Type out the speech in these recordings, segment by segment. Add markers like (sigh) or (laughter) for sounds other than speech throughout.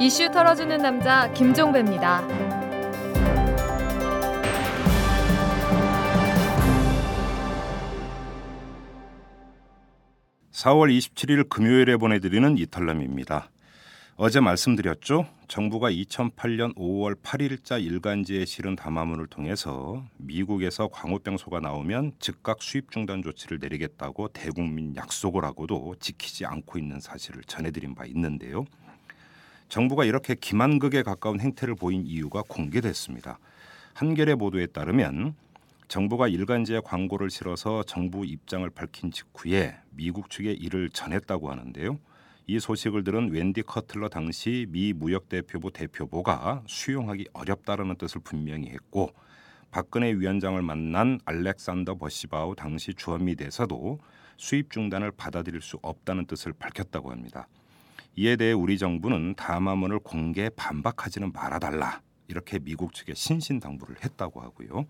이슈 털어주는 남자 김종배입니다. 4월 27일 금요일에 보내드리는 이탈남입니다. 어제 말씀드렸죠. 정부가 2008년 5월 8일자 일간지에 실은 담화문을 통해서 미국에서 광우병소가 나오면 즉각 수입 중단 조치를 내리겠다고 대국민 약속을 하고도 지키지 않고 있는 사실을 전해드린 바 있는데요. 정부가 이렇게 기만극에 가까운 행태를 보인 이유가 공개됐습니다. 한겨레 보도에 따르면 정부가 일간지에 광고를 실어서 정부 입장을 밝힌 직후에 미국 측에 이를 전했다고 하는데요. 이 소식을 들은 웬디 커틀러 당시 미 무역대표부 대표보가 수용하기 어렵다라는 뜻을 분명히 했고 박근혜 위원장을 만난 알렉산더 버시바우 당시 주한미 대사도 수입 중단을 받아들일 수 없다는 뜻을 밝혔다고 합니다. 이에 대해 우리 정부는 담화문을 공개 반박하지는 말아달라 이렇게 미국 측에 신신당부를 했다고 하고요.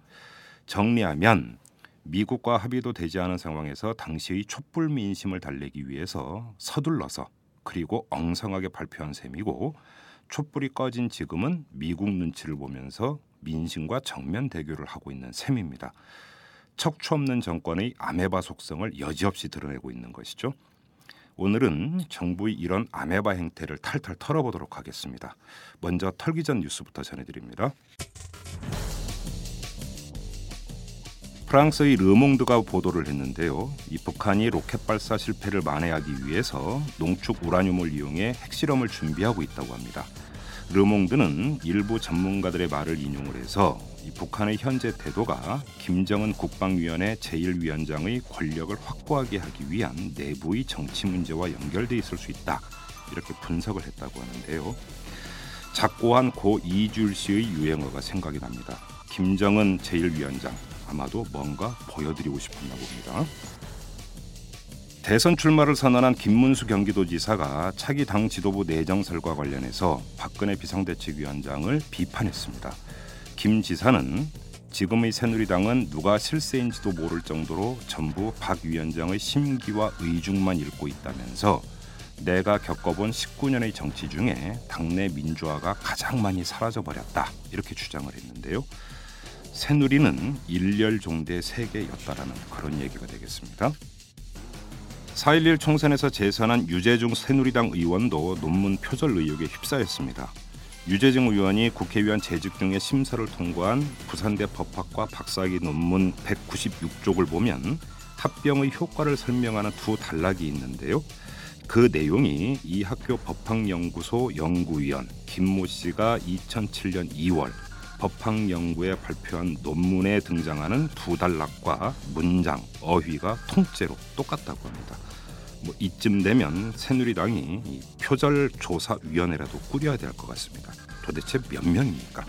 정리하면 미국과 합의도 되지 않은 상황에서 당시의 촛불 민심을 달래기 위해서 서둘러서 그리고 엉성하게 발표한 셈이고 촛불이 꺼진 지금은 미국 눈치를 보면서 민심과 정면 대결을 하고 있는 셈입니다. 척추 없는 정권의 아메바 속성을 여지없이 드러내고 있는 것이죠. 오늘은 정부의 이런 아메바 행태를 탈탈 털어보도록 하겠습니다. 먼저 털기 전 뉴스부터 전해드립니다. 프랑스의 르몽드가 보도를 했는데요. 이 북한이 로켓 발사 실패를 만회하기 위해서 농축 우라늄을 이용해 핵실험을 준비하고 있다고 합니다. 르몽드는 일부 전문가들의 말을 인용을 해서 이 북한의 현재 태도가 김정은 국방위원회 제1위원장의 권력을 확보하게 하기 위한 내부의 정치 문제와 연결돼 있을 수 있다 이렇게 분석을 했다고 하는데요. 작고한 고 이줄 씨의 유행어가 생각이 납니다. 김정은 제1위원장 아마도 뭔가 보여드리고 싶었나 봅니다. 대선 출마를 선언한 김문수 경기도지사가 차기 당 지도부 내정설과 관련해서 박근혜 비상대책위원장을 비판했습니다. 김 지사는 지금의 새누리당은 누가 실세인지도 모를 정도로 전부 박 위원장의 심기와 의중만 읽고 있다면서 내가 겪어본 19년의 정치 중에 당내 민주화가 가장 많이 사라져 버렸다 이렇게 주장을 했는데요. 새누리는 일렬 종대 세계였다라는 그런 얘기가 되겠습니다. 4.11 총선에서 재선한 유재중 새누리당 의원도 논문 표절 의혹에 휩싸였습니다. 유재중 의원이 국회의원 재직 중에 심사를 통과한 부산대 법학과 박사학위 논문 196쪽을 보면 합병의 효과를 설명하는 두 단락이 있는데요. 그 내용이 이 학교 법학연구소 연구위원 김모 씨가 2007년 2월 법학연구에 발표한 논문에 등장하는 두 단락과 문장, 어휘가 통째로 똑같다고 합니다. 뭐 이쯤 되면 새누리당이 표절 조사 위원회라도 꾸려야 될 것 같습니다. 도대체 몇 명입니까?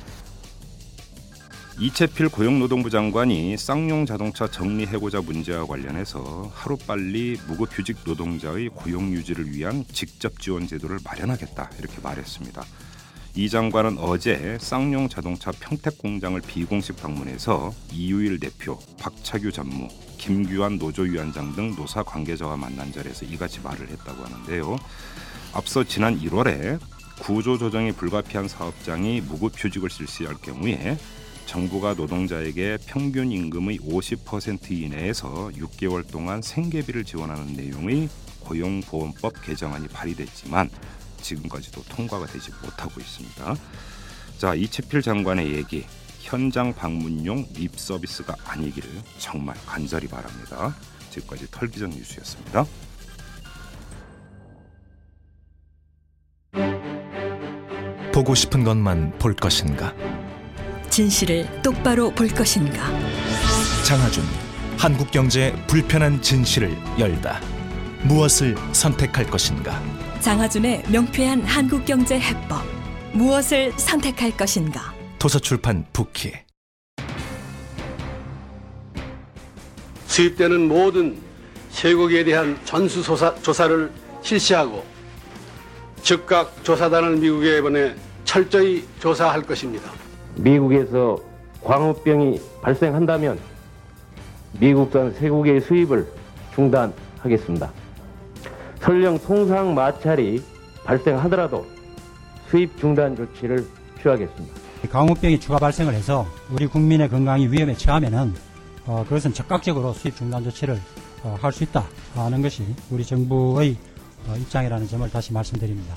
이채필 고용노동부 장관이 쌍용 자동차 정리 해고자 문제와 관련해서 하루빨리 무급휴직 노동자의 고용 유지를 위한 직접 지원 제도를 마련하겠다 이렇게 말했습니다. 이 장관은 어제 쌍용 자동차 평택 공장을 비공식 방문해서 이유일 대표, 박차규 전무, 김규환 노조위원장 등 노사 관계자와 만난 자리에서 이같이 말을 했다고 하는데요. 앞서 지난 1월에 구조조정이 불가피한 사업장이 무급휴직을 실시할 경우에 정부가 노동자에게 평균 임금의 50% 이내에서 6개월 동안 생계비를 지원하는 내용의 고용보험법 개정안이 발의됐지만 지금까지도 통과가 되지 못하고 있습니다. 자, 이채필 장관의 얘기 현장 방문용 립 서비스가 아니기를 정말 간절히 바랍니다. 지금까지 털기전 뉴스였습니다. 보고 싶은 것만 볼 것인가? 진실을 똑바로 볼 것인가? 장하준 한국 경제 불편한 진실을 열다. 무엇을 선택할 것인가? 장하준의 명쾌한 한국경제 해법. 무엇을 선택할 것인가? 도서출판 북희. 수입되는 모든 쇠고기에 대한 전수조사 조사를 실시하고 즉각 조사단을 미국에 보내 철저히 조사할 것입니다. 미국에서 광우병이 발생한다면 미국산 쇠고기의 수입을 중단하겠습니다. 설령 통상 마찰이 발생하더라도 수입 중단 조치를 취하겠습니다. 광우병이 추가 발생을 해서 우리 국민의 건강이 위험에 처하면은 어, 그것은 적극적으로 수입 중단 조치를 어, 할수 있다 하는 것이 우리 정부의 어, 입장이라는 점을 다시 말씀드립니다.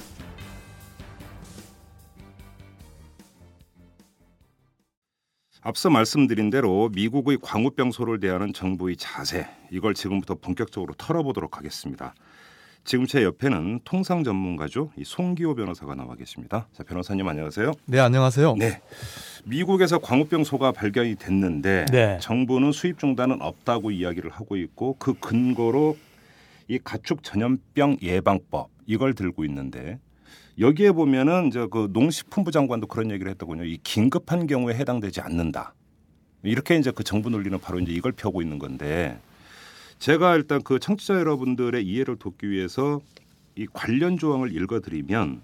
앞서 말씀드린 대로 미국의 광우병 소를 대하는 정부의 자세 이걸 지금부터 본격적으로 털어보도록 하겠습니다. 지금 제 옆에는 통상 전문가죠. 이 송기호 변호사가 나와 계십니다. 자, 변호사님 안녕하세요. 네, 안녕하세요. 네. 미국에서 광우병 소가 발견이 됐는데 네. 정부는 수입 중단은 없다고 이야기를 하고 있고 그 근거로 이 가축 전염병 예방법 이걸 들고 있는데 여기에 보면은 이제 그 농식품부 장관도 그런 얘기를 했더군요. 이 긴급한 경우에 해당되지 않는다. 이렇게 이제 그 정부 논리는 바로 이제 이걸 펴고 있는 건데 제가 일단 그 청취자 여러분들의 이해를 돕기 위해서 이 관련 조항을 읽어드리면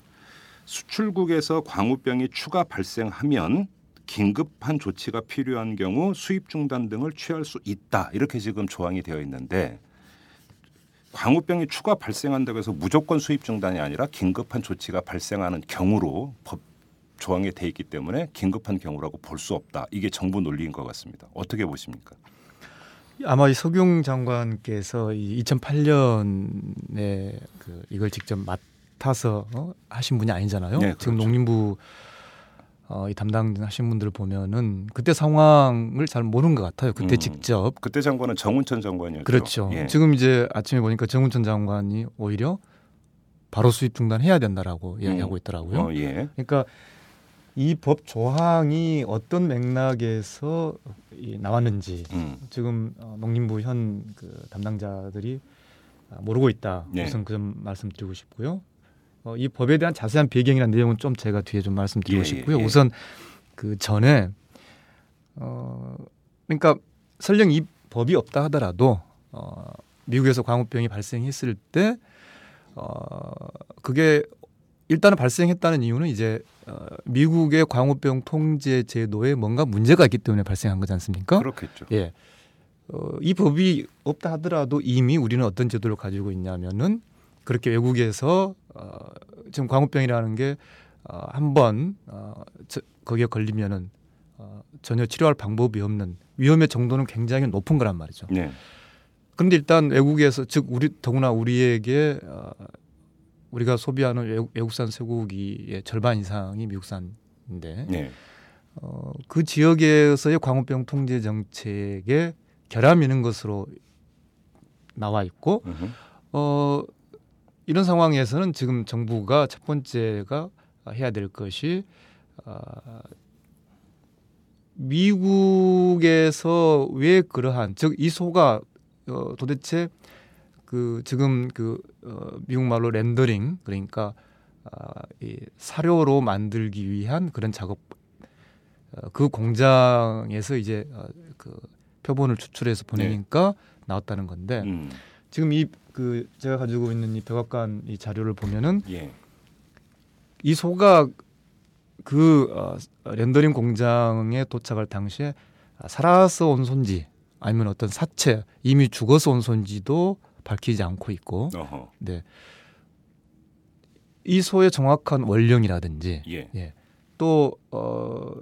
수출국에서 광우병이 추가 발생하면 긴급한 조치가 필요한 경우 수입 중단 등을 취할 수 있다 이렇게 지금 조항이 되어 있는데 광우병이 추가 발생한다고 해서 무조건 수입 중단이 아니라 긴급한 조치가 발생하는 경우로 법 조항에 돼 있기 때문에 긴급한 경우라고 볼 수 없다. 이게 정부 논리인 것 같습니다. 어떻게 보십니까? 아마 이 석용 장관께서 이 2008년에 그 이걸 직접 맡아서 어? 하신 분이 아니잖아요. 네, 지금 그렇죠. 농림부 어, 이 담당 하신 분들 보면은 그때 상황을 잘 모르는 것 같아요. 그때 음. 직접 그때 장관은 정운천 장관이었죠. 그렇죠. 예. 지금 이제 아침에 보니까 정운천 장관이 오히려 바로 수입 중단해야 된다라고 이야기하고 있더라고요. 어, 예. 그러니까 이 법 조항이 어떤 맥락에서 이 나왔는지 음. 지금 어, 농림부 현 그 담당자들이 아, 모르고 있다. 네. 우선 그 점 말씀드리고 싶고요. 어, 이 법에 대한 자세한 배경이나 내용은 좀 제가 뒤에 좀 말씀드리고 예, 싶고요. 예, 예. 우선 그 전에 어 그러니까 설령 이 법이 없다 하더라도 어 미국에서 광우병이 발생했을 때 어 그게 일단은 발생했다는 이유는 이제 어, 미국의 광우병 통제 제도에 뭔가 문제가 있기 때문에 발생한 거지 않습니까? 그렇겠죠. 예. 어, 이 법이 없다 하더라도 이미 우리는 어떤 제도를 가지고 있냐면은 그렇게 외국에서 어, 지금 광우병이라는 게 어, 한번 어, 저- 거기에 걸리면은 어, 전혀 치료할 방법이 없는 위험의 정도는 굉장히 높은 거란 말이죠. 네. 그런데 일단 외국에서 즉 우리 더구나 우리에게 어, 우리가 소비하는 외국, 외국산 쇠고기의 절반 이상이 미국산인데 네. 어, 그 지역에서의 광우병 통제 정책에 결함이 있는 것으로 나와 있고. 어, 이런 상황에서는 지금 정부가 첫 번째가 해야 될 것이 어, 미국에서 왜 그러한 즉 이 소가 어, 도대체 그 지금 그 어, 미국 말로 렌더링 그러니까 아, 이 사료로 만들기 위한 그런 작업 어, 그 공장에서 이제 어, 그 표본을 추출해서 보내니까 나왔다는 건데 음. 지금 이 그 제가 가지고 있는 이 백악관 이 자료를 보면은 예. 이 소가 그 어, 렌더링 공장에 도착할 당시에 살아서 온 손지 아니면 어떤 사체 이미 죽어서 온 손지도 밝히지 않고 있고 어허. 네. 이 소의 정확한 원령이라든지 예. 또 어,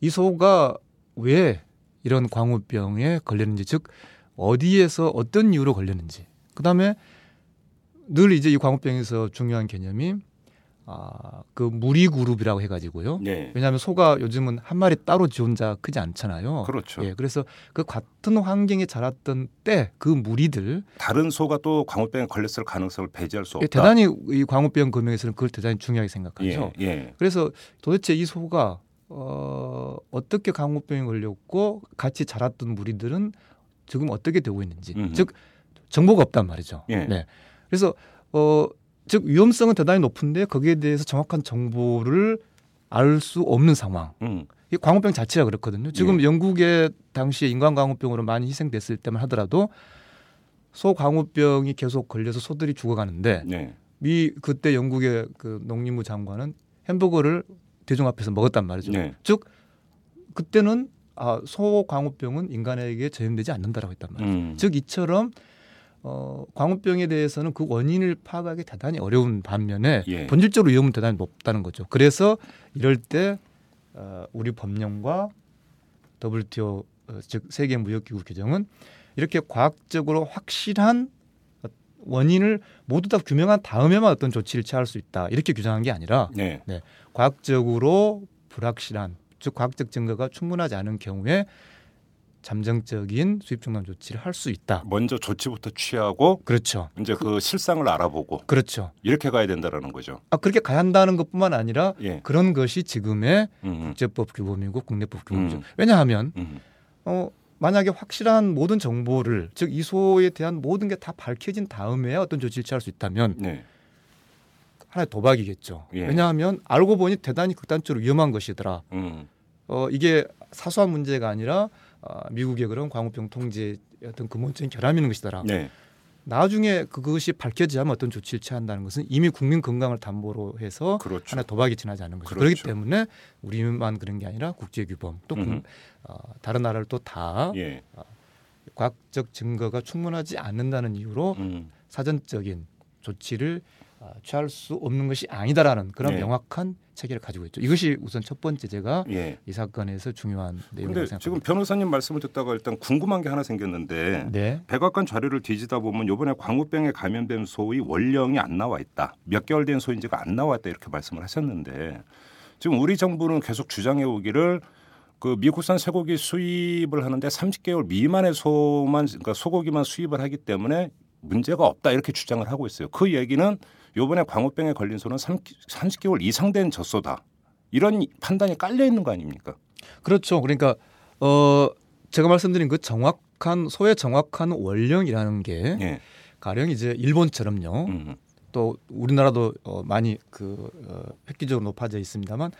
이 소가 왜 이런 광우병에 걸렸는지 즉 어디에서 어떤 이유로 걸렸는지 그다음에 늘 이제 이 광우병에서 중요한 개념이 아, 그 무리 그룹이라고 해가지고요. 네. 왜냐하면 소가 요즘은 한 마리 따로 지 혼자 크지 않잖아요. 그렇죠. 예, 그래서 그 같은 환경에 자랐던 때 그 무리들 다른 소가 또 광우병에 걸렸을 가능성을 배제할 수 없다. 예, 대단히 이 광우병 검역에서는 그걸 대단히 중요하게 생각하죠. 예. 예. 그래서 도대체 이 소가 어, 어떻게 광우병에 걸렸고 같이 자랐던 무리들은 지금 어떻게 되고 있는지 음흠. 즉 정보가 없단 말이죠. 예. 네. 그래서 어, 즉 위험성은 대단히 높은데 거기에 대해서 정확한 정보를 알 수 없는 상황. 음. 이 광우병 자체가 그렇거든요. 지금 예. 영국에 당시에 인간 광우병으로 많이 희생됐을 때만 하더라도 소 광우병이 계속 걸려서 소들이 죽어가는데 네. 미 그때 영국의 그 농림부 장관은 햄버거를 대중 앞에서 먹었단 말이죠. 네. 즉 그때는 아, 소 광우병은 인간에게 전염되지 않는다라고 했단 말이죠. 음. 즉 이처럼 어, 광우병에 대해서는 그 원인을 파악하기 대단히 어려운 반면에 예. 본질적으로 위험은 대단히 높다는 거죠. 그래서 이럴 때 어, 우리 법령과 WTO 어, 즉 세계 무역기구 규정은 이렇게 과학적으로 확실한 어, 원인을 모두 다 규명한 다음에만 어떤 조치를 취할 수 있다 이렇게 규정한 게 아니라 네. 과학적으로 불확실한 즉 과학적 증거가 충분하지 않은 경우에 잠정적인 수입 중단 조치를 할 수 있다. 먼저 조치부터 취하고 그렇죠. 이제 그 실상을 알아보고 그렇죠. 이렇게 가야 된다라는 거죠. 아 그렇게 가야 한다는 것뿐만 아니라 예. 그런 것이 지금의 음, 국제법 규범이고 국내법 규범이죠. 음. 왜냐하면 음. 어 만약에 확실한 모든 정보를 즉 이소에 대한 모든 게 다 밝혀진 다음에 어떤 조치를 취할 수 있다면 네. 하나의 도박이겠죠. 예. 왜냐하면 알고 보니 대단히 극단적으로 위험한 것이더라. 음. 어 이게 사소한 문제가 아니라 어, 미국의 그런 광우병 통제의 어떤 근본적인 결함이 있는 것이더라. 네. 나중에 그것이 밝혀지면 어떤 조치를 취한다는 것은 이미 국민 건강을 담보로 해서 그렇죠. 하나 도박이 지나지 않는 거죠. 그렇죠. 그렇기 때문에 우리만 그런 게 아니라 국제 규범 또 음. 어, 다른 나라를 또다 예. 과학적 증거가 충분하지 않는다는 이유로 음. 사전적인 조치를 어, 취할 수 없는 것이 아니다라는 그런 네. 명확한 체계를 가지고 있죠. 이것이 우선 첫 번째 제가 예. 이 사건에서 중요한 내용이라고 지금 생각합니다. 변호사님 말씀을 듣다가 일단 궁금한 게 하나 생겼는데 네. 백악관 자료를 뒤지다 보면 요번에 광우병에 감염된 소의 원령이 안 나와 있다. 몇 개월 된 소인지가 안 나와 있다 이렇게 말씀을 하셨는데 지금 우리 정부는 계속 주장해 오기를 그 미국산 쇠고기 수입을 하는데 30개월 미만의 소만 그러니까 소고기만 수입을 하기 때문에 문제가 없다 이렇게 주장을 하고 있어요. 그 얘기는 요번에 광우병에 걸린 소는 30개월 이상 된 젖소다. 이런 판단이 깔려 있는 거 아닙니까? 그렇죠. 그러니까 어 제가 말씀드린 그 정확한 소의 정확한 원령이라는 게 예. 가령 이제 일본처럼요. 음. 또 우리나라도 어, 많이 그 어, 획기적으로 높아져 있습니다만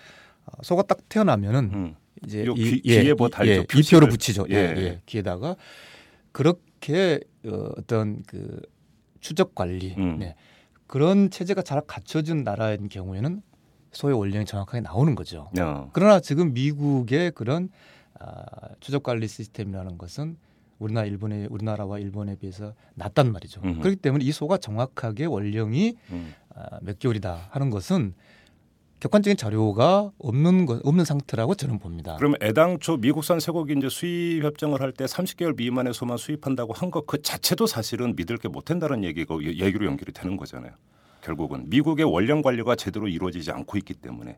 어, 소가 딱 태어나면은 음. 이제 요 귀- 귀에 뭐 달죠, 예, 표시를. 이표를 붙이죠. 예, 예. 예, 귀에다가 그렇게 어, 어떤 그 추적 관리 음. 네. 그런 체제가 잘 갖춰진 나라인 경우에는 소의 원령이 정확하게 나오는 거죠. 야. 그러나 지금 미국의 그런 아, 추적 관리 시스템이라는 것은 우리나라 일본의 우리나라와 일본에 비해서 낮단 말이죠. 음흠. 그렇기 때문에 이 소가 정확하게 원령이 음. 아, 몇 개월이다 하는 것은 객관적인 자료가 없는 것 없는 상태라고 저는 봅니다. 그럼 애당초 미국산 쇠고기 이제 수입 협정을 할 때 30개월 미만의 소만 수입한다고 한 것 그 자체도 사실은 믿을 게 못 된다는 얘기가 얘기로 연결이 되는 거잖아요. 결국은 미국의 원령 관리가 제대로 이루어지지 않고 있기 때문에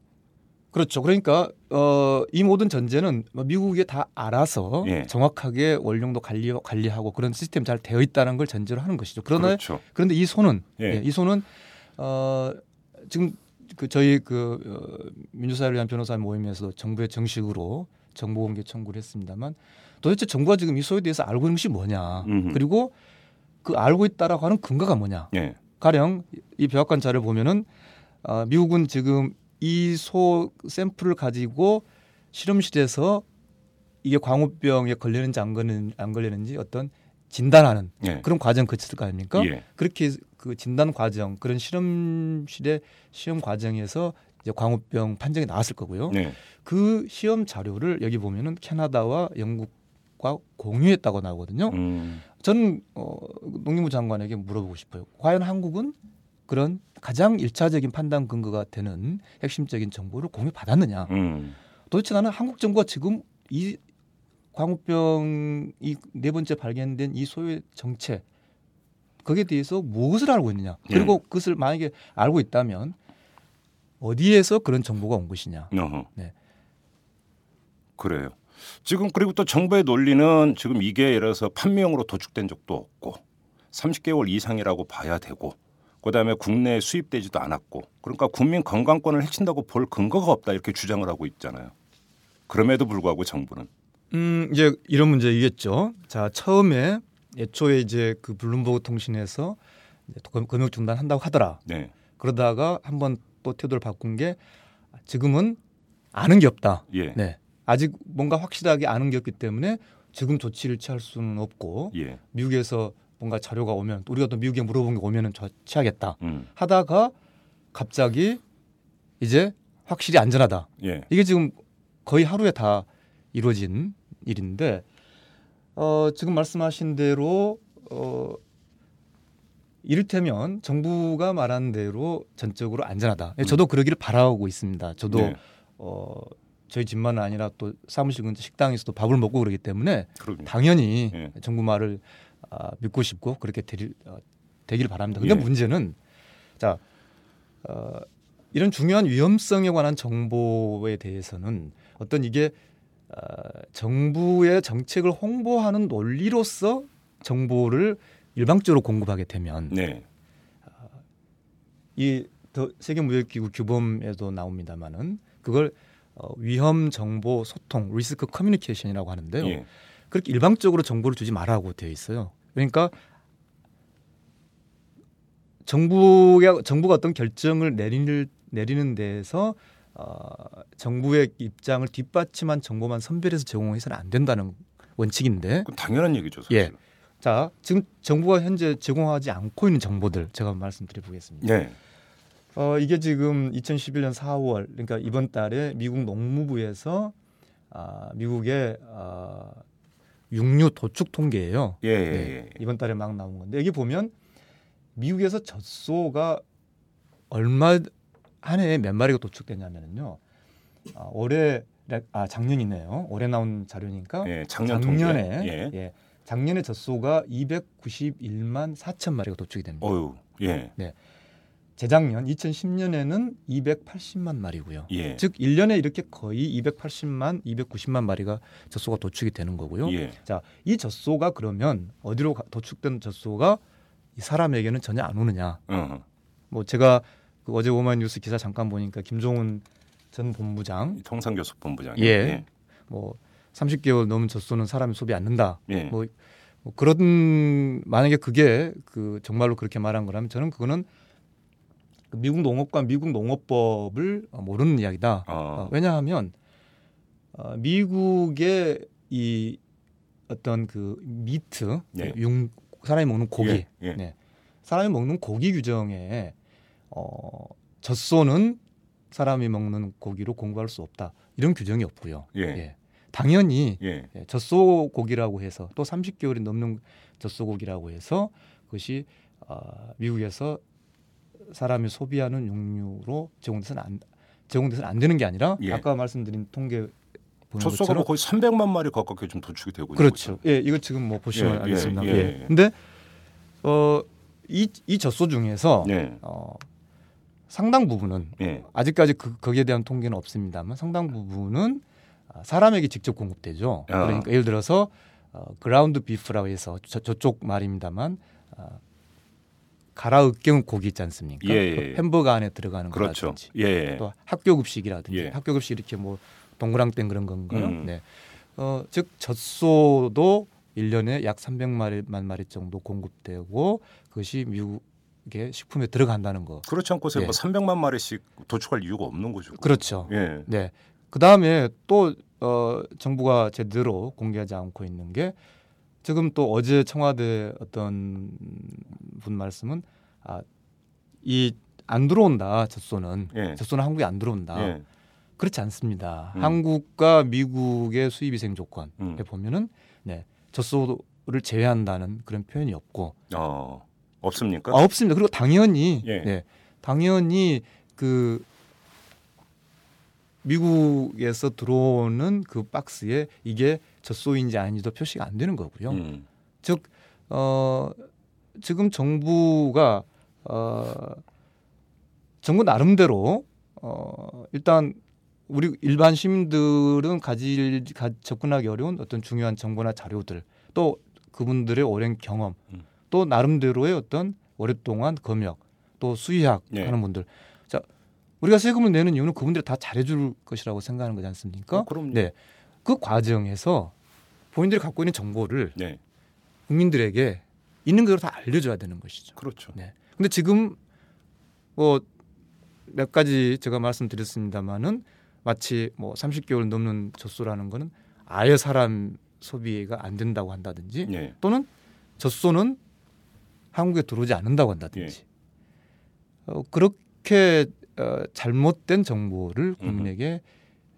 그렇죠. 그러니까 어, 이 모든 전제는 뭐 미국이 다 알아서 예. 정확하게 원령도 관리 관리하고 그런 시스템 잘 되어 있다는 걸 전제로 하는 것이죠. 그러나 그렇죠. 그런데 이 소는 예. 예, 이 소는 어, 지금 그 저희 그 어, 민주사회를 위한 변호사 모임에서 정부에 정식으로 정보 공개 청구를 했습니다만 도대체 정부가 지금 이 소에 대해서 알고 있는 것이 뭐냐 음흠. 그리고 그 알고 있다라고 하는 근거가 뭐냐 예. 가령 이 백악관 자료 보면은 어, 미국은 지금 이 소 샘플을 가지고 실험실에서 이게 광우병에 걸리는지 안 걸리는 안 걸리는지 어떤 진단하는 예. 그런 과정 거쳤을 거 아닙니까? 예. 그렇게 그 진단 과정 그런 실험실의 시험 과정에서 이제 광우병 판정이 나왔을 거고요. 네. 그 시험 자료를 여기 보면은 캐나다와 영국과 공유했다고 나오거든요. 음. 저는 어, 농림부 장관에게 물어보고 싶어요. 과연 한국은 그런 가장 일차적인 판단 근거가 되는 핵심적인 정보를 공유 받았느냐? 음. 도대체 나는 한국 정부가 지금 이 광우병이 네 번째 발견된 이 소의 정체 거기에 대해서 무엇을 알고 있느냐? 그리고 그것을 만약에 알고 있다면 어디에서 그런 정보가 온 것이냐? 어허. 네. 그래요. 지금 그리고 또 정부의 논리는 지금 이게 예를 들어서 판매용으로 도축된 적도 없고 30개월 이상이라고 봐야 되고 그다음에 국내에 수입되지도 않았고 그러니까 국민 건강권을 해친다고 볼 근거가 없다 이렇게 주장을 하고 있잖아요. 그럼에도 불구하고 정부는 음, 이제 이런 문제이겠죠. 자, 처음에 애초에 이제 그 블룸버그 통신에서 금융 중단한다고 하더라. 네. 그러다가 한번 또 태도를 바꾼 게 지금은 아는 게 없다. 예. 네. 아직 뭔가 확실하게 아는 게 없기 때문에 지금 조치를 취할 수는 없고 예. 미국에서 뭔가 자료가 오면 우리가 또 미국에 물어본 게 오면은 저 취하겠다 음. 하다가 갑자기 이제 확실히 안전하다. 예. 이게 지금 거의 하루에 다 이루어진 일인데 어, 지금 말씀하신 대로 어, 이를테면 정부가 말한 대로 전적으로 안전하다. 예, 저도 그러기를 바라고 있습니다. 저도 네. 어, 저희 집만은 아니라 또 사무실 근처 식당에서도 밥을 먹고 그러기 때문에 그럼요. 당연히 예. 정부 말을 아, 믿고 싶고 그렇게 되길, 어, 되길 바랍니다. 근데 예. 문제는 자 어, 이런 중요한 위험성에 관한 정보에 대해서는 어떤 이게 어, 정부의 정책을 홍보하는 논리로서 정보를 일방적으로 공급하게 되면 네. 이더 세계 무역기구 규범에도 나옵니다만은 그걸 어, 위험 정보 소통 리스크 커뮤니케이션이라고 하는데요. 예. 그렇게 일방적으로 정보를 주지 말라고 되어 있어요. 그러니까 정부가 정부가 어떤 결정을 내리는 내리는 데에서 어, 정부의 입장을 뒷받침한 정보만 선별해서 제공해서는 안 된다는 원칙인데 당연한 얘기죠. 사실. 예. 자 지금 정부가 현재 제공하지 않고 있는 정보들 제가 말씀드려 보겠습니다. 네. 어, 이게 지금 2011년 4월 그러니까 이번 달에 미국 농무부에서 아, 미국의 아, 육류 도축 통계예요. 예, 예, 네, 예. 이번 달에 막 나온 건데 여기 보면 미국에서 젖소가 얼마 한 해에 몇 마리가 도축됐냐면요. 아, 올해 아 작년이네요. 올해 나온 자료니까 예, 작년 작년에. 예. 예. 작년에 젖소가 291만 4천 마리가 도축이 됩니다. 어유. 예. 재작년 2010년에는 280만 마리고요. 예. 즉 1년에 이렇게 거의 280만, 290만 마리가 젖소가 도축이 되는 거고요. 예. 자, 이 젖소가 그러면 어디로 가- 도축된 젖소가 이 사람에게는 전혀 안 오느냐? 어. 뭐 제가 그 어제 오마이뉴스 기사 잠깐 보니까 김종훈 전 본부장 통상교섭 본부장. 예. 뭐 30개월 넘은 젖소는 사람이 소비 않는다. 예. 뭐, 뭐 그런 만약에 그게 그 정말로 그렇게 말한 거라면 저는 그거는 그 미국 농업과 미국 농업법을 모르는 이야기다. 어. 어, 왜냐하면 어, 미국의 이 어떤 그 미트, 예. 융 사람이 먹는 고기, 예, 예. 네. 사람이 먹는 고기 규정에 어, 젖소는 사람이 먹는 고기로 공부할 수 없다. 이런 규정이 없고요. 예. 당연히 예. 예, 젖소 고기라고 해서 또 30개월이 넘는 젖소 고기라고 해서 그것이 어, 미국에서 사람이 소비하는 육류로 제공돼서는 안 제공돼서는 안 되는 게 아니라 예. 아까 말씀드린 통계 보는 젖소가 뭐 것처럼 거의 300만 마리 가깝게 좀 도축이 되고 있는 그렇죠. 거죠. 예, 이거 지금 뭐 보시면 예, 예, 알겠습니다. 예, 예. 예. 근데 어 이 이 젖소 중에서 네. 어 상당 부분은 예. 아직까지 그, 거기에 대한 통계는 없습니다만 상당 부분은 아, 사람에게 직접 공급되죠. 아. 그러니까 예를 들어서 어, 그라운드 비프라고 해서 저, 저쪽 말입니다만 아, 가라 으깬 고기 있지 않습니까? 예, 예, 그 예. 햄버거 안에 들어가는 그렇죠. 거라든지 예. 또 학교 급식이라든지 예. 학교 급식 이렇게 뭐 동그랑땡 그런 건가요? 음. 네. 어, 즉 젖소도 1년에 약 300마리만 마리 정도 공급되고 그것이 미국 의 식품에 들어간다는 거. 그렇지 않고서 예. 뭐 300만 마리씩 도축할 이유가 없는 거죠. 그렇죠. 예. 네. 그 다음에 또 어, 정부가 제대로 공개하지 않고 있는 게 지금 또 어제 청와대 어떤 분 말씀은 아, 이 안 들어온다 젖소는 예. 젖소는 한국에 안 들어온다. 예. 그렇지 않습니다. 음. 한국과 미국의 수입위생 조건에 음. 보면은 네 젖소를 제외한다는 그런 표현이 없고 어. 없습니까? 아, 없습니다. 그리고 당연히 예. 네, 당연히 그 미국에서 들어오는 그 박스에 이게 젖소인지 아닌지도 표시가 안 되는 거고요. 음. 즉 어, 지금 정부가 어, 정부 나름대로 어, 일단 우리 일반 시민들은 가질 가, 접근하기 어려운 어떤 중요한 정보나 자료들 또 그분들의 오랜 경험 음. 또 나름대로의 어떤 오랫동안 검역 또 수의학 예. 하는 분들 자 우리가 세금을 내는 이유는 그분들이 다 잘해줄 것이라고 생각하는 거지 않습니까? 어, 그럼요. 네, 그 과정에서 본인들이 갖고 있는 정보를 네. 국민들에게 있는 그대로 다 알려줘야 되는 것이죠. 그렇죠. 네. 근데 지금 뭐 몇 가지 제가 말씀드렸습니다마는 마치 뭐 30개월 넘는 젖소라는 거는 아예 사람 소비가 안 된다고 한다든지 예. 또는 젖소는 한국에 들어오지 않는다고 한다든지 어, 그렇게 어, 잘못된 정보를 국민에게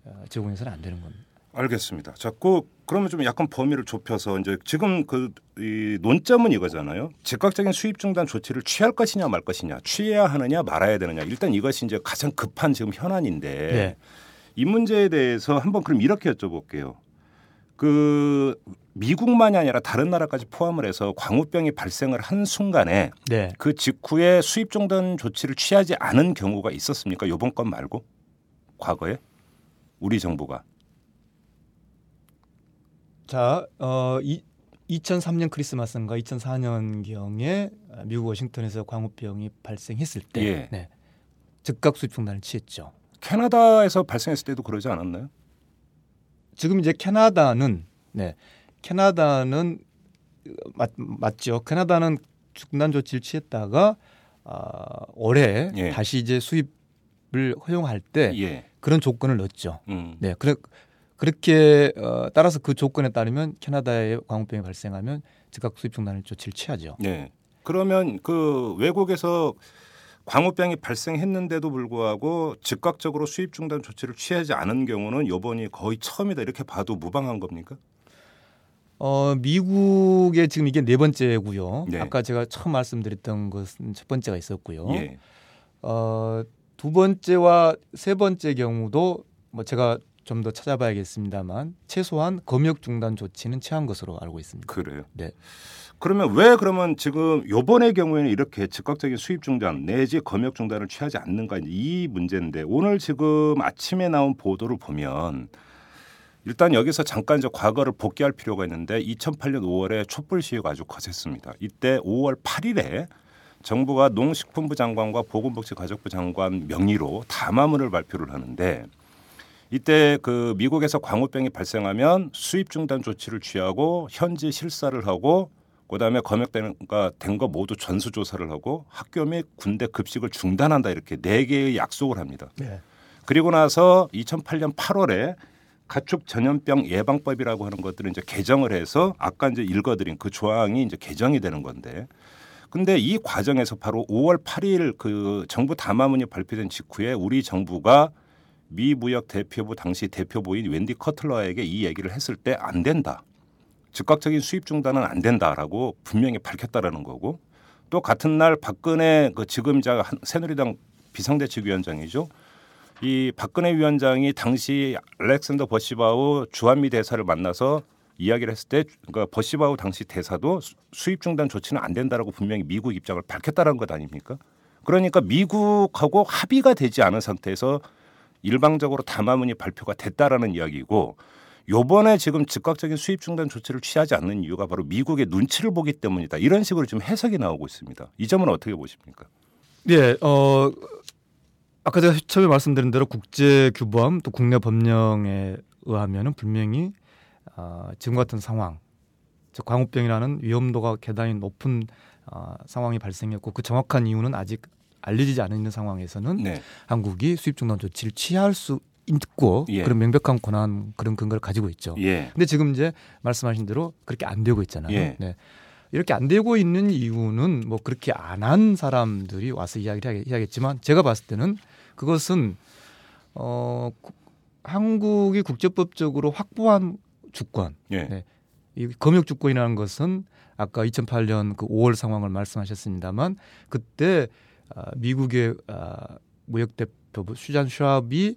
어, 제공해서는 안 되는 겁니다. 알겠습니다. 자, 그 그러면 좀 약간 범위를 좁혀서 이제 지금 그 이 논점은 이거잖아요. 즉각적인 수입 중단 조치를 취할 것이냐 말 것이냐, 취해야 하느냐 말아야 되느냐. 일단 이것이 이제 가장 급한 지금 현안인데 네. 이 문제에 대해서 한번 그럼 이렇게 여쭤볼게요. 그 미국만이 아니라 다른 나라까지 포함을 해서 광우병이 발생을 한 순간에 네. 그 직후에 수입 중단 조치를 취하지 않은 경우가 있었습니까? 요번 건 말고 과거에 우리 정부가 자, 어, 이, 2003년 크리스마스인가 2004년 경에 미국 워싱턴에서 광우병이 발생했을 때 예. 네. 즉각 수입 중단을 취했죠. 캐나다에서 발생했을 때도 그러지 않았나요? 지금 이제 캐나다는 네. 캐나다는 맞, 맞죠. 캐나다는 중단 조치를 취했다가 아, 올해 예. 다시 이제 수입을 허용할 때 예. 그런 조건을 넣었죠. 음. 네, 그래 그렇게 어, 따라서 그 조건에 따르면 캐나다에 광우병이 발생하면 즉각 수입 중단을 조치를 취하죠. 네. 그러면 그 외국에서 광우병이 발생했는데도 불구하고 즉각적으로 수입 중단 조치를 취하지 않은 경우는 요번이 거의 처음이다 이렇게 봐도 무방한 겁니까? 어, 미국의 지금 이게 네 번째고요. 네. 아까 제가 처음 말씀드렸던 것은 첫 번째가 있었고요. 예. 어, 두 번째와 세 번째 경우도 뭐 제가 좀 더 찾아봐야겠습니다만 최소한 검역 중단 조치는 취한 것으로 알고 있습니다. 그래요. 네. 그러면 왜 그러면 지금 요번의 경우에는 이렇게 즉각적인 수입 중단 내지 검역 중단을 취하지 않는가 이 문제인데 오늘 지금 아침에 나온 보도를 보면 일단 여기서 잠깐 저 과거를 복귀할 필요가 있는데 2008년 5월에 촛불 시위가 아주 거셌습니다. 이때 5월 8일에 정부가 농식품부 장관과 보건복지가족부 장관 명의로 담화문을 발표를 하는데 이때 그 미국에서 광우병이 발생하면 수입 중단 조치를 취하고 현지 실사를 하고 그다음에 검역된가 된 거 모두 전수 조사를 하고 학교 및 군대 급식을 중단한다 이렇게 네 개의 약속을 합니다. 네. 그리고 나서 2008년 8월에 가축 전염병 예방법이라고 하는 것들을 이제 개정을 해서 아까 이제 읽어드린 그 조항이 이제 개정이 되는 건데 근데 이 과정에서 바로 5월 8일 그 정부 담화문이 발표된 직후에 우리 정부가 미 무역 대표부 당시 대표부인 웬디 커틀러에게 이 얘기를 했을 때 안 된다. 즉각적인 수입 중단은 안 된다라고 분명히 밝혔다라는 거고 또 같은 날 박근혜 그 지금 자 한- 새누리당 비상대책위원장이죠. 이 박근혜 위원장이 당시 알렉산더 버시바우 주한미 대사를 만나서 이야기를 했을 때 그러니까 버시바우 당시 대사도 수- 수입 중단 조치는 안 된다라고 분명히 미국 입장을 밝혔다는 것 아닙니까? 그러니까 미국하고 합의가 되지 않은 상태에서 일방적으로 담화문이 발표가 됐다라는 이야기고 요번에 지금 즉각적인 수입 중단 조치를 취하지 않는 이유가 바로 미국의 눈치를 보기 때문이다. 이런 식으로 지금 해석이 나오고 있습니다. 이 점은 어떻게 보십니까? 네, 어 아까 제가 처음에 말씀드린 대로 국제 규범 또 국내 법령에 의하면은 분명히 어, 지금 같은 상황, 즉 광우병이라는 위험도가 대단히 높은 어, 상황이 발생했고 그 정확한 이유는 아직 알려지지 않은 상황에서는 네. 한국이 수입 중단 조치를 취할 수 있고 예. 그런 명백한 권한 그런 근거를 가지고 있죠. 예. 근데 지금 이제 말씀하신 대로 그렇게 안 되고 있잖아요. 예. 네. 이렇게 안 되고 있는 이유는 뭐 그렇게 안 한 사람들이 와서 이야기를 해야겠지만 제가 봤을 때는 그것은 어 구- 한국이 국제법적으로 확보한 주권, 예. 네. 이 검역 주권이라는 것은 아까 2008년 그 5월 상황을 말씀하셨습니다만 그때 아, 미국의 아, 무역 대표부 슈잔 슈압이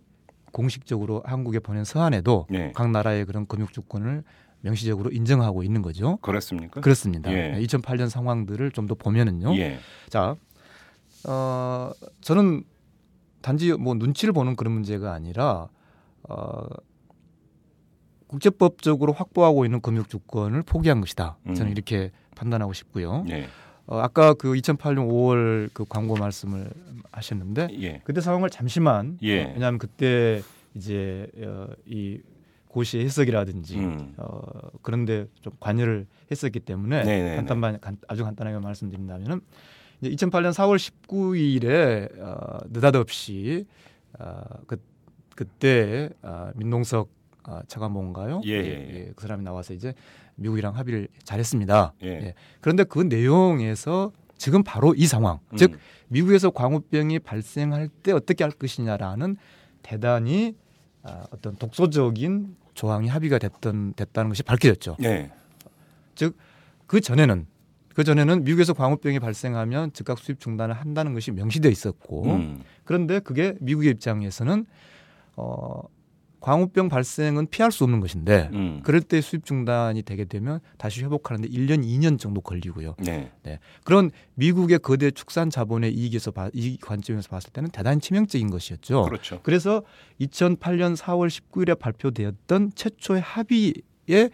공식적으로 한국에 보낸 서한에도 예. 각 나라의 그런 검역 주권을 명시적으로 인정하고 있는 거죠. 그렇습니까? 그렇습니다. 예. 네, 2008년 상황들을 좀 더 보면은요. 예. 자, 어, 저는 단지 뭐 눈치를 보는 그런 문제가 아니라 어, 국제법적으로 확보하고 있는 검역 주권을 포기한 것이다. 저는 음. 이렇게 판단하고 싶고요. 예. 어, 아까 그 2008년 5월 그 광고 말씀을 하셨는데 예. 그때 상황을 잠시만 예. 어, 왜냐하면 그때 이제 어, 이 고시의 해석이라든지 음. 어, 그런데 좀 관여를 했었기 때문에 네네네. 간단만 간, 아주 간단하게 말씀드린다면은 이제 2008년 4월 19일에 어, 느닷없이 어, 그 그때 어, 민동석 어, 차관본가요? 예, 예, 예. 그 사람이 나와서 이제 미국이랑 합의를 잘했습니다. 예. 그런데 그 내용에서 지금 바로 이 상황, 즉 음. 미국에서 광우병이 발생할 때 어떻게 할 것이냐라는 대단히 아, 어떤 독소적인 조항이 합의가 됐던 됐다는 것이 밝혀졌죠. 네. 그 전에는 그 전에는 미국에서 광우병이 발생하면 즉각 수입 중단을 한다는 것이 명시돼 있었고 음. 그런데 그게 미국의 입장에서는 어 광우병 발생은 피할 수 없는 것인데 음. 그럴 때 수입 중단이 되게 되면 다시 회복하는데 1년 2년 정도 걸리고요. 네. 그런 미국의 거대 축산 자본의 이익에서 봐- 이 관점에서 봤을 때는 대단히 치명적인 것이었죠. 그렇죠. 그래서 2008년 4월 19일에 발표되었던 최초의 합의에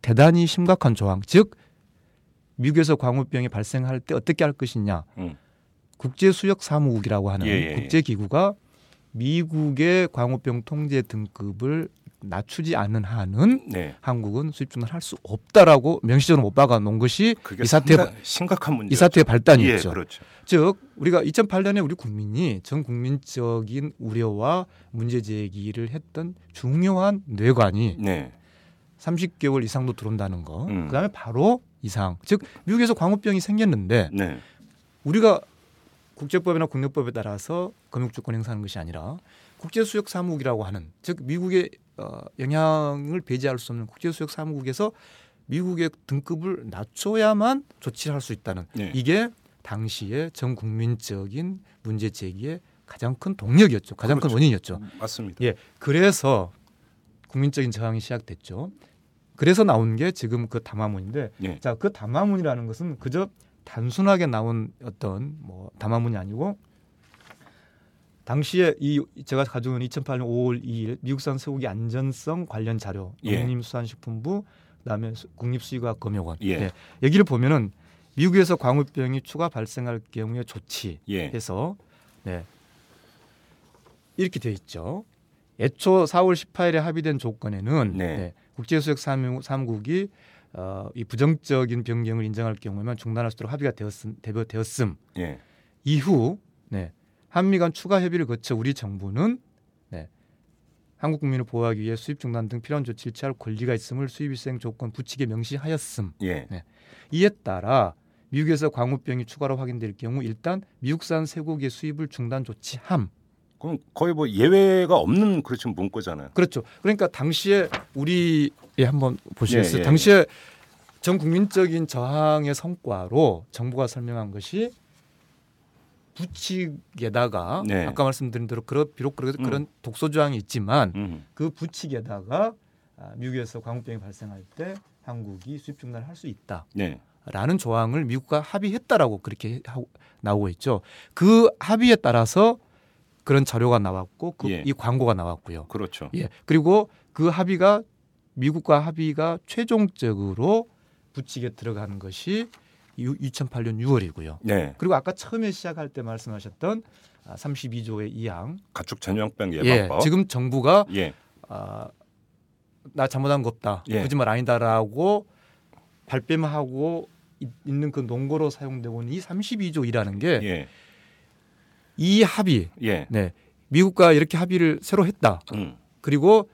대단히 심각한 조항, 즉 미국에서 광우병이 발생할 때 어떻게 할 것이냐, 음. 국제 수역 사무국이라고 하는 예, 예, 예. 국제 기구가 미국의 광우병 통제 등급을 낮추지 않는 한은 네. 한국은 수입 중단할 수 없다라고 명시적으로 못 박아 놓은 것이 이 사태의 상당- 심각 한 문제. 이 사태의 발단이었죠. 예, 그렇죠. 즉 우리가 2008년에 우리 국민이 전 국민적인 우려와 문제 제기를 했던 중요한 뇌관이 네. 30개월 이상도 들어온다는 거. 음. 그다음에 바로 이상. 즉 미국에서 광우병이 생겼는데 네. 우리가 국제법이나 국내법에 따라서 금융주권 행사하는 것이 아니라 국제수역 사무국이라고 하는 즉 미국의 어, 영향을 배제할 수 없는 국제수역 사무국에서 미국의 등급을 낮춰야만 조치를 할 수 있다는 네. 이게 당시의 전 국민적인 문제 제기의 가장 큰 동력이었죠. 가장 큰 그렇죠. 원인이었죠. 맞습니다. 예, 그래서 국민적인 저항이 시작됐죠. 그래서 나온 게 지금 그 담화문인데, 예. 자, 그 담화문이라는 것은 그저 단순하게 나온 어떤 뭐 담화문이 아니고 당시에 이 제가 가져온 2008년 5월 2일 미국산 쇠고기 안전성 관련 자료, 예. 농림수산식품부 그다음에 수- 국립수의과학검역원 예. 예. 여기를 보면은 미국에서 광우병이 추가 발생할 경우에 조치 예. 해서 네. 이렇게 돼 있죠. 애초 4월 18일에 합의된 조건에는 네. 네, 국제수역 사무- 사무국이 어, 이 부정적인 변경을 인정할 경우에만 중단할 수 있도록 합의가 되었음, 되었음. 예. 이후 네, 한미 간 추가 협의를 거쳐 우리 정부는 네, 한국 국민을 보호하기 위해 수입 중단 등 필요한 조치를 취할 권리가 있음을 수입일생 조건 부칙에 명시하였음. 예. 이에 따라 미국에서 광우병이 추가로 확인될 경우 일단 미국산 쇠고기의 수입을 중단 조치함. 그럼 거의 뭐 예외가 없는 그렇죠 문구잖아요. 그렇죠. 그러니까 당시에 우리 예 한번 보시겠어요? 예, 예, 당시에 전 국민적인 저항의 성과로 정부가 설명한 것이 부칙에다가 네. 아까 말씀드린 대로 그런 비록 그런, 음. 그런 독소 조항이 있지만 음. 그 부칙에다가 아, 미국에서 광우병이 발생할 때 한국이 수입 중단을 할 수 있다. 네. 라는 조항을 미국과 합의했다라고 그렇게 하고, 나오고 있죠. 그 합의에 따라서 그런 자료가 나왔고 그, 예. 이 광고가 나왔고요. 그렇죠. 예. 그리고 그 합의가 미국과 합의가 최종적으로 부칙에 들어가는 것이 2008년 6월이고요. 네. 그리고 아까 처음에 시작할 때 말씀하셨던 아, 32조의 2항. 가축 전염병 예. 예방법. 지금 정부가 예. 아, 나 잘못한 거 없다. 예. 거짓말 아니다라고 발뺌하고 있- 있는 그 논거로 사용되고 있는 이 32조이라는 게 이 예. 합의, 예. 네, 미국과 이렇게 합의를 새로 했다. 음. 그리고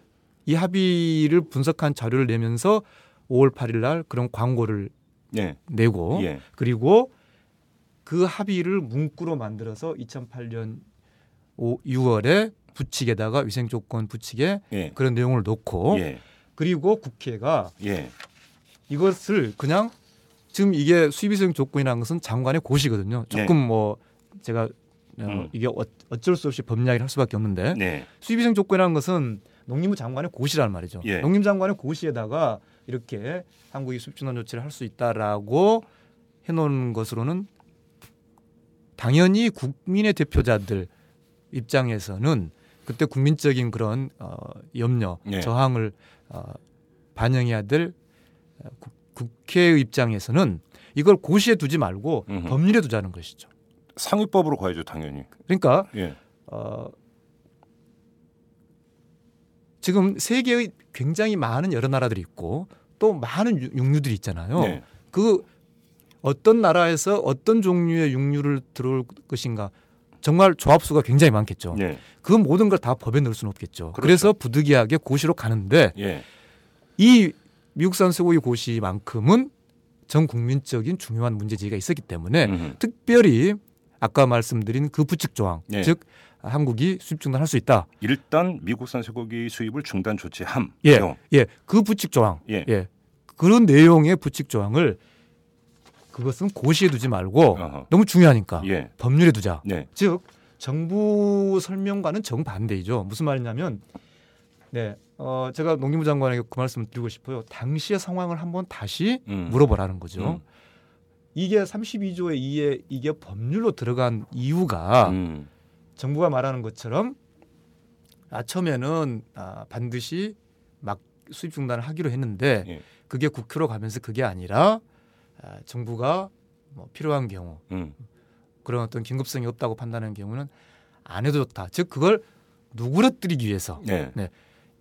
이 합의를 분석한 자료를 내면서 5월 8일 날 그런 광고를 예. 내고 예. 그리고 그 합의를 문구로 만들어서 2008년 5, 6월에 부칙에다가 위생 조건 부칙에 예. 그런 내용을 넣고 예. 그리고 국회가 예. 이것을 그냥 지금 이게 수입 위생 조건이라는 것은 장관의 고시거든요. 조금 뭐 제가. 음. 이게 어- 어쩔 수 없이 법 이야기를 할 수밖에 없는데 네. 수입위생 조건이라는 것은 농림부 장관의 고시란 말이죠. 예. 농림 장관의 고시에다가 이렇게 한국이 수입중단 조치를 할 수 있다라고 해놓은 것으로는 당연히 국민의 대표자들 입장에서는 그때 국민적인 그런 어, 염려, 예. 저항을 어, 반영해야 될 어, 국, 국회의 입장에서는 이걸 고시에 두지 말고 음흠. 법률에 두자는 것이죠. 상위법으로 가야죠, 당연히. 그러니까 예. 어, 지금 세계의 굉장히 많은 여러 나라들이 있고 또 많은 육- 육류들이 있잖아요. 네. 그 어떤 나라에서 어떤 종류의 육류를 들어올 것인가 정말 조합수가 굉장히 많겠죠. 예. 그 모든 걸 다 법에 넣을 수는 없겠죠. 그렇죠. 그래서 부득이하게 고시로 가는데 예. 이 미국산 쇠고기 고시만큼은 전 국민적인 중요한 문제 제기가 있었기 때문에 음흠. 특별히 아까 말씀드린 그 부칙 조항, 네. 즉 한국이 수입 중단할 수 있다. 일단 미국산 쇠고기 수입을 중단 조치함. 예, 요. 예, 그 부칙 조항, 예. 예, 그런 내용의 부칙 조항을 그것은 고시에 두지 말고 어허. 너무 중요하니까 예. 법률에 두자. 네. 즉 정부 설명과는 정반대이죠. 무슨 말이냐면 네, 어, 제가 농림부 장관에게 그 말씀을 드리고 싶어요. 당시의 상황을 한번 다시 음. 물어보라는 거죠. 음. 이게 32조의 2에 이게 법률로 들어간 이유가 음. 정부가 말하는 것처럼 아, 처음에는 아, 반드시 막 수입 중단을 하기로 했는데 예. 그게 국회로 가면서 그게 아니라 아, 정부가 뭐 필요한 경우 음. 그런 어떤 긴급성이 없다고 판단하는 경우는 안 해도 좋다. 즉 그걸 누그러뜨리기 위해서 네.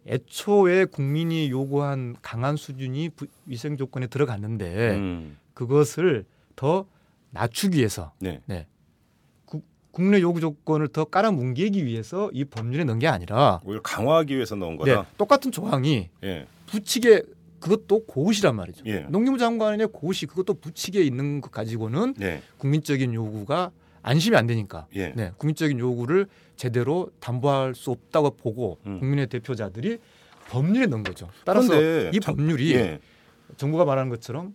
애초에 국민이 요구한 강한 수준이 부- 위생 조건에 들어갔는데 음. 그것을 더 낮추기 위해서 네. 국- 국내 요구 조건을 더 깔아뭉개기 위해서 이 법률에 넣은 게 아니라 오히려 강화하기 위해서 넣은 네, 거다. 똑같은 조항이 예. 부칙에 그것도 고시란 말이죠. 예. 농림부 장관의 고시 그것도 부칙에 있는 것 가지고는 네. 국민적인 요구가 안심이 안 되니까 예. 네, 국민적인 요구를 제대로 담보할 수 없다고 보고 음. 국민의 대표자들이 법률에 넣은 거죠. 따라서 이 참- 법률이 예. 정부가 말하는 것처럼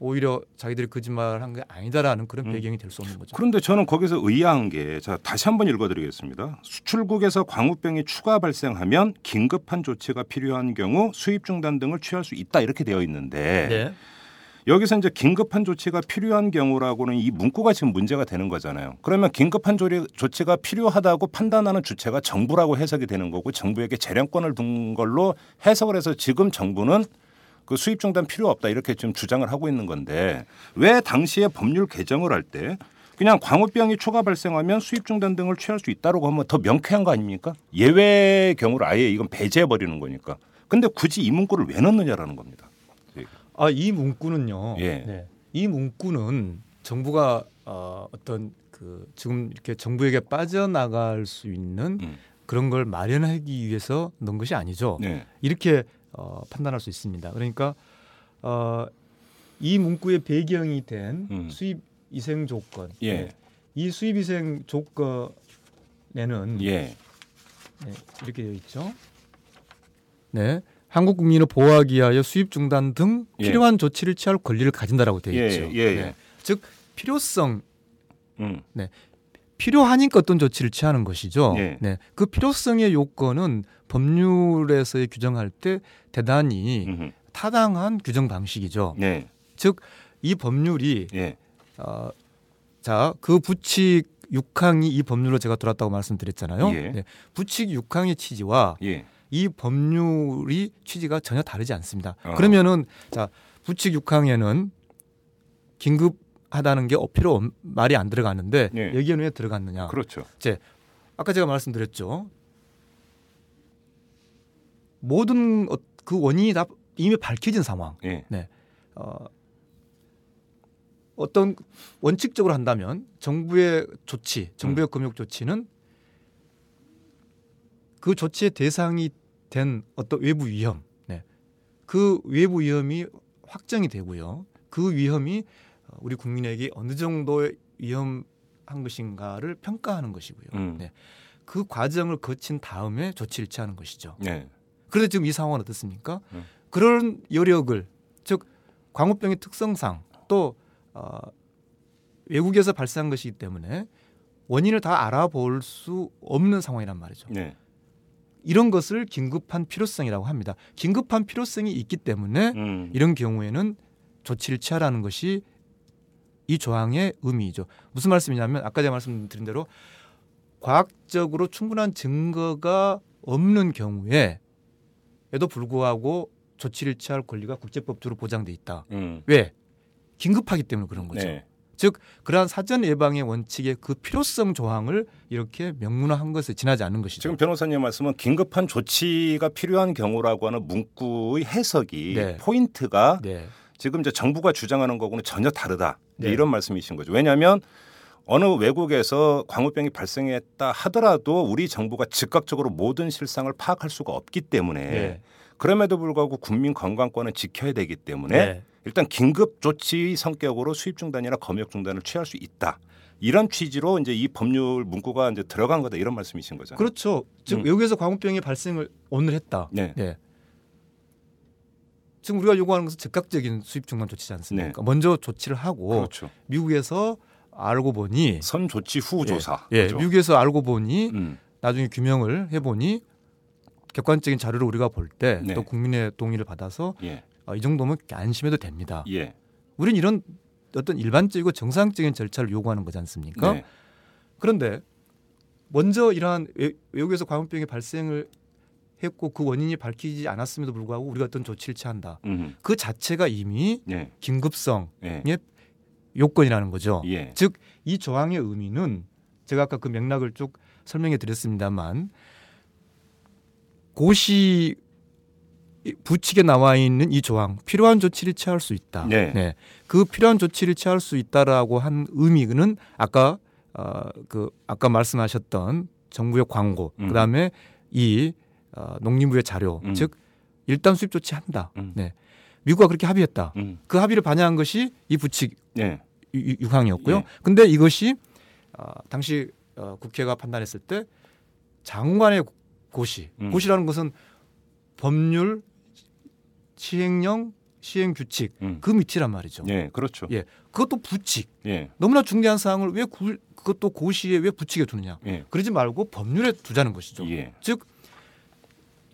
오히려 자기들이 거짓말한 게 아니다라는 그런 음. 배경이 될 수 없는 거죠. 그런데 저는 거기서 의아한 게, 자 다시 한번 읽어드리겠습니다. 수출국에서 광우병이 추가 발생하면 긴급한 조치가 필요한 경우 수입 중단 등을 취할 수 있다 이렇게 되어 있는데 네. 여기서 이제 긴급한 조치가 필요한 경우라고는 이 문구가 지금 문제가 되는 거잖아요. 그러면 긴급한 조리, 조치가 필요하다고 판단하는 주체가 정부라고 해석이 되는 거고 정부에게 재량권을 둔 걸로 해석을 해서 지금 정부는 그 수입 중단 필요 없다 이렇게 지금 주장을 하고 있는 건데 왜 당시에 법률 개정을 할 때 그냥 광우병이 추가 발생하면 수입 중단 등을 취할 수 있다라고 하면 더 명쾌한 거 아닙니까? 예외 경우를 아예 이건 배제해 버리는 거니까. 근데 굳이 이 문구를 왜 넣느냐라는 겁니다. 아, 이 문구는요. 예. 네. 이 문구는 정부가 어, 어떤 그 지금 이렇게 정부에게 빠져나갈 수 있는 음. 그런 걸 마련하기 위해서 넣은 것이 아니죠. 네. 이렇게 어, 판단할 수 있습니다. 그러니까 어, 이 문구의 배경이 된 음. 수입 위생 조건. 예. 네. 이 수입 위생 조건에는 예. 네, 이렇게 되어 있죠. 네. 한국 국민을 보호하기 위하여 수입 중단 등 예. 필요한 조치를 취할 권리를 가진다라고 되어 예, 있죠. 예, 예. 네. 즉 필요성 음. 필요하니까 어떤 조치를 취하는 것이죠. 예. 네. 그 필요성의 요건은 법률에서의 규정할 때 대단히 음흠. 타당한 규정 방식이죠. 네. 즉이 법률이 예. 어, 자, 그 부칙 6항이 이 법률로 제가 들었다고 말씀드렸잖아요. 예. 네. 부칙 6항의 취지와 예. 이 법률이 취지가 전혀 다르지 않습니다. 어. 그러면은 자, 부칙 6항에는 긴급 하다는 게 어, 필요 없, 말이 안 들어가는데 예. 여기에는 왜 들어갔느냐? 그렇죠. 아까 제가 말씀드렸죠. 모든 어, 그 원인이 다 이미 밝혀진 상황. 예. 어, 어떤 원칙적으로 한다면 정부의 조치, 정부의 음. 금융 조치는 그 조치의 대상이 된 어떤 외부 위험, 네. 그 외부 위험이 확정이 되고요. 그 위험이 우리 국민에게 어느 정도의 위험한 것인가를 평가하는 것이고요. 음. 네. 그 과정을 거친 다음에 조치를 취하는 것이죠. 네. 그런데 지금 이 상황은 어떻습니까? 음. 그런 여력을 즉 광우병의 특성상 또 어, 외국에서 발생한 것이기 때문에 원인을 다 알아볼 수 없는 상황이란 말이죠. 네. 이런 것을 긴급한 필요성이라고 합니다. 긴급한 필요성이 있기 때문에 음. 이런 경우에는 조치를 취하라는 것이 이 조항의 의미이죠. 무슨 말씀이냐면 아까 제가 말씀드린 대로 과학적으로 충분한 증거가 없는 경우에 에도 불구하고 조치를 취할 권리가 국제법적으로 보장돼 있다. 음. 왜? 긴급하기 때문에 그런 거죠. 네. 즉 그러한 사전 예방의 원칙의 그 필요성 조항을 이렇게 명문화한 것에 지나지 않는 것이죠. 지금 변호사님 말씀은 긴급한 조치가 필요한 경우라고 하는 문구의 해석이 네. 포인트가 네. 지금 이제 정부가 주장하는 거고는 전혀 다르다. 네. 이런 말씀이신 거죠. 왜냐하면 어느 외국에서 광우병이 발생했다 하더라도 우리 정부가 즉각적으로 모든 실상을 파악할 수가 없기 때문에 네. 그럼에도 불구하고 국민 건강권은 지켜야 되기 때문에 네. 일단 긴급 조치 성격으로 수입 중단이나 검역 중단을 취할 수 있다. 이런 취지로 이제 이 법률 문구가 이제 들어간 거다 이런 말씀이신 거잖아요. 그렇죠. 즉 음. 외국에서 광우병이 발생을 오늘 했다. 네. 예. 지금 우리가 요구하는 것은 즉각적인 수입 중단 조치지 않습니까? 네. 먼저 조치를 하고 그렇죠. 미국에서 알고 보니 선 조치 후 조사. 예, 그죠? 미국에서 알고 보니 음. 나중에 규명을 해보니 객관적인 자료를 우리가 볼 때또 네. 국민의 동의를 받아서 예. 어, 이 정도면 안심해도 됩니다. 예. 우리는 이런 어떤 일반적이고 정상적인 절차를 요구하는 거지 않습니까? 네. 그런데 먼저 이러한 외- 외국에서 광우병이 발생을 했고 그 원인이 밝히지 않았음에도 불구하고 우리가 어떤 조치를 취한다. 음. 그 자체가 이미 예. 긴급성 예. 요건이라는 거죠. 예. 즉이 조항의 의미는 제가 아까 그 맥락을 쭉 설명해 드렸습니다만 고시 부칙에 나와 있는 이 조항 필요한 조치를 취할 수 있다. 네. 그 필요한 조치를 취할 수 있다라고 한 의미는 아까 어, 그 아까 말씀하셨던 정부의 광고 음. 그다음에 이 어, 농림부의 자료 음. 즉 일단 수입 조치한다. 음. 네. 미국과 그렇게 합의했다. 음. 그 합의를 반영한 것이 이 부칙 예. 6항이었고요. 예. 근데 이것이 어, 당시 어, 국회가 판단했을 때 장관의 고시, 음. 고시라는 것은 법률, 시행령, 시행 규칙 음. 그 밑이란 말이죠. 예. 그렇죠. 예. 그것도 부칙. 예. 너무나 중대한 사항을 왜 구, 그것도 고시에 왜 부칙에 두느냐? 예. 그러지 말고 법률에 두자는 것이죠. 예. 즉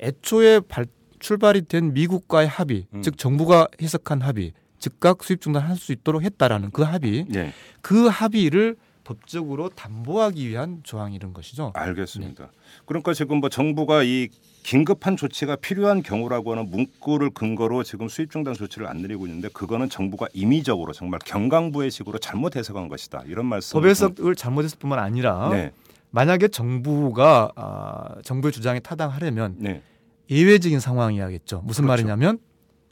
애초에 발, 출발이 된 미국과의 합의, 음. 즉 정부가 해석한 합의, 즉각 수입 중단할 수 있도록 했다라는 그 합의, 예. 그 합의를 법적으로 담보하기 위한 조항이 이런 것이죠. 알겠습니다. 그러니까 지금 뭐 정부가 이 긴급한 조치가 필요한 경우라고 하는 문구를 근거로 지금 수입 중단 조치를 안 내리고 있는데 그거는 정부가 임의적으로 정말 경강부의 식으로 잘못 해석한 것이다. 이런 말씀. 법 해석을 잘못했을 뿐만 아니라 네. 만약에 정부가 아, 정부의 주장에 타당하려면 네. 예외적인 상황이야겠죠. 무슨 그렇죠. 말이냐면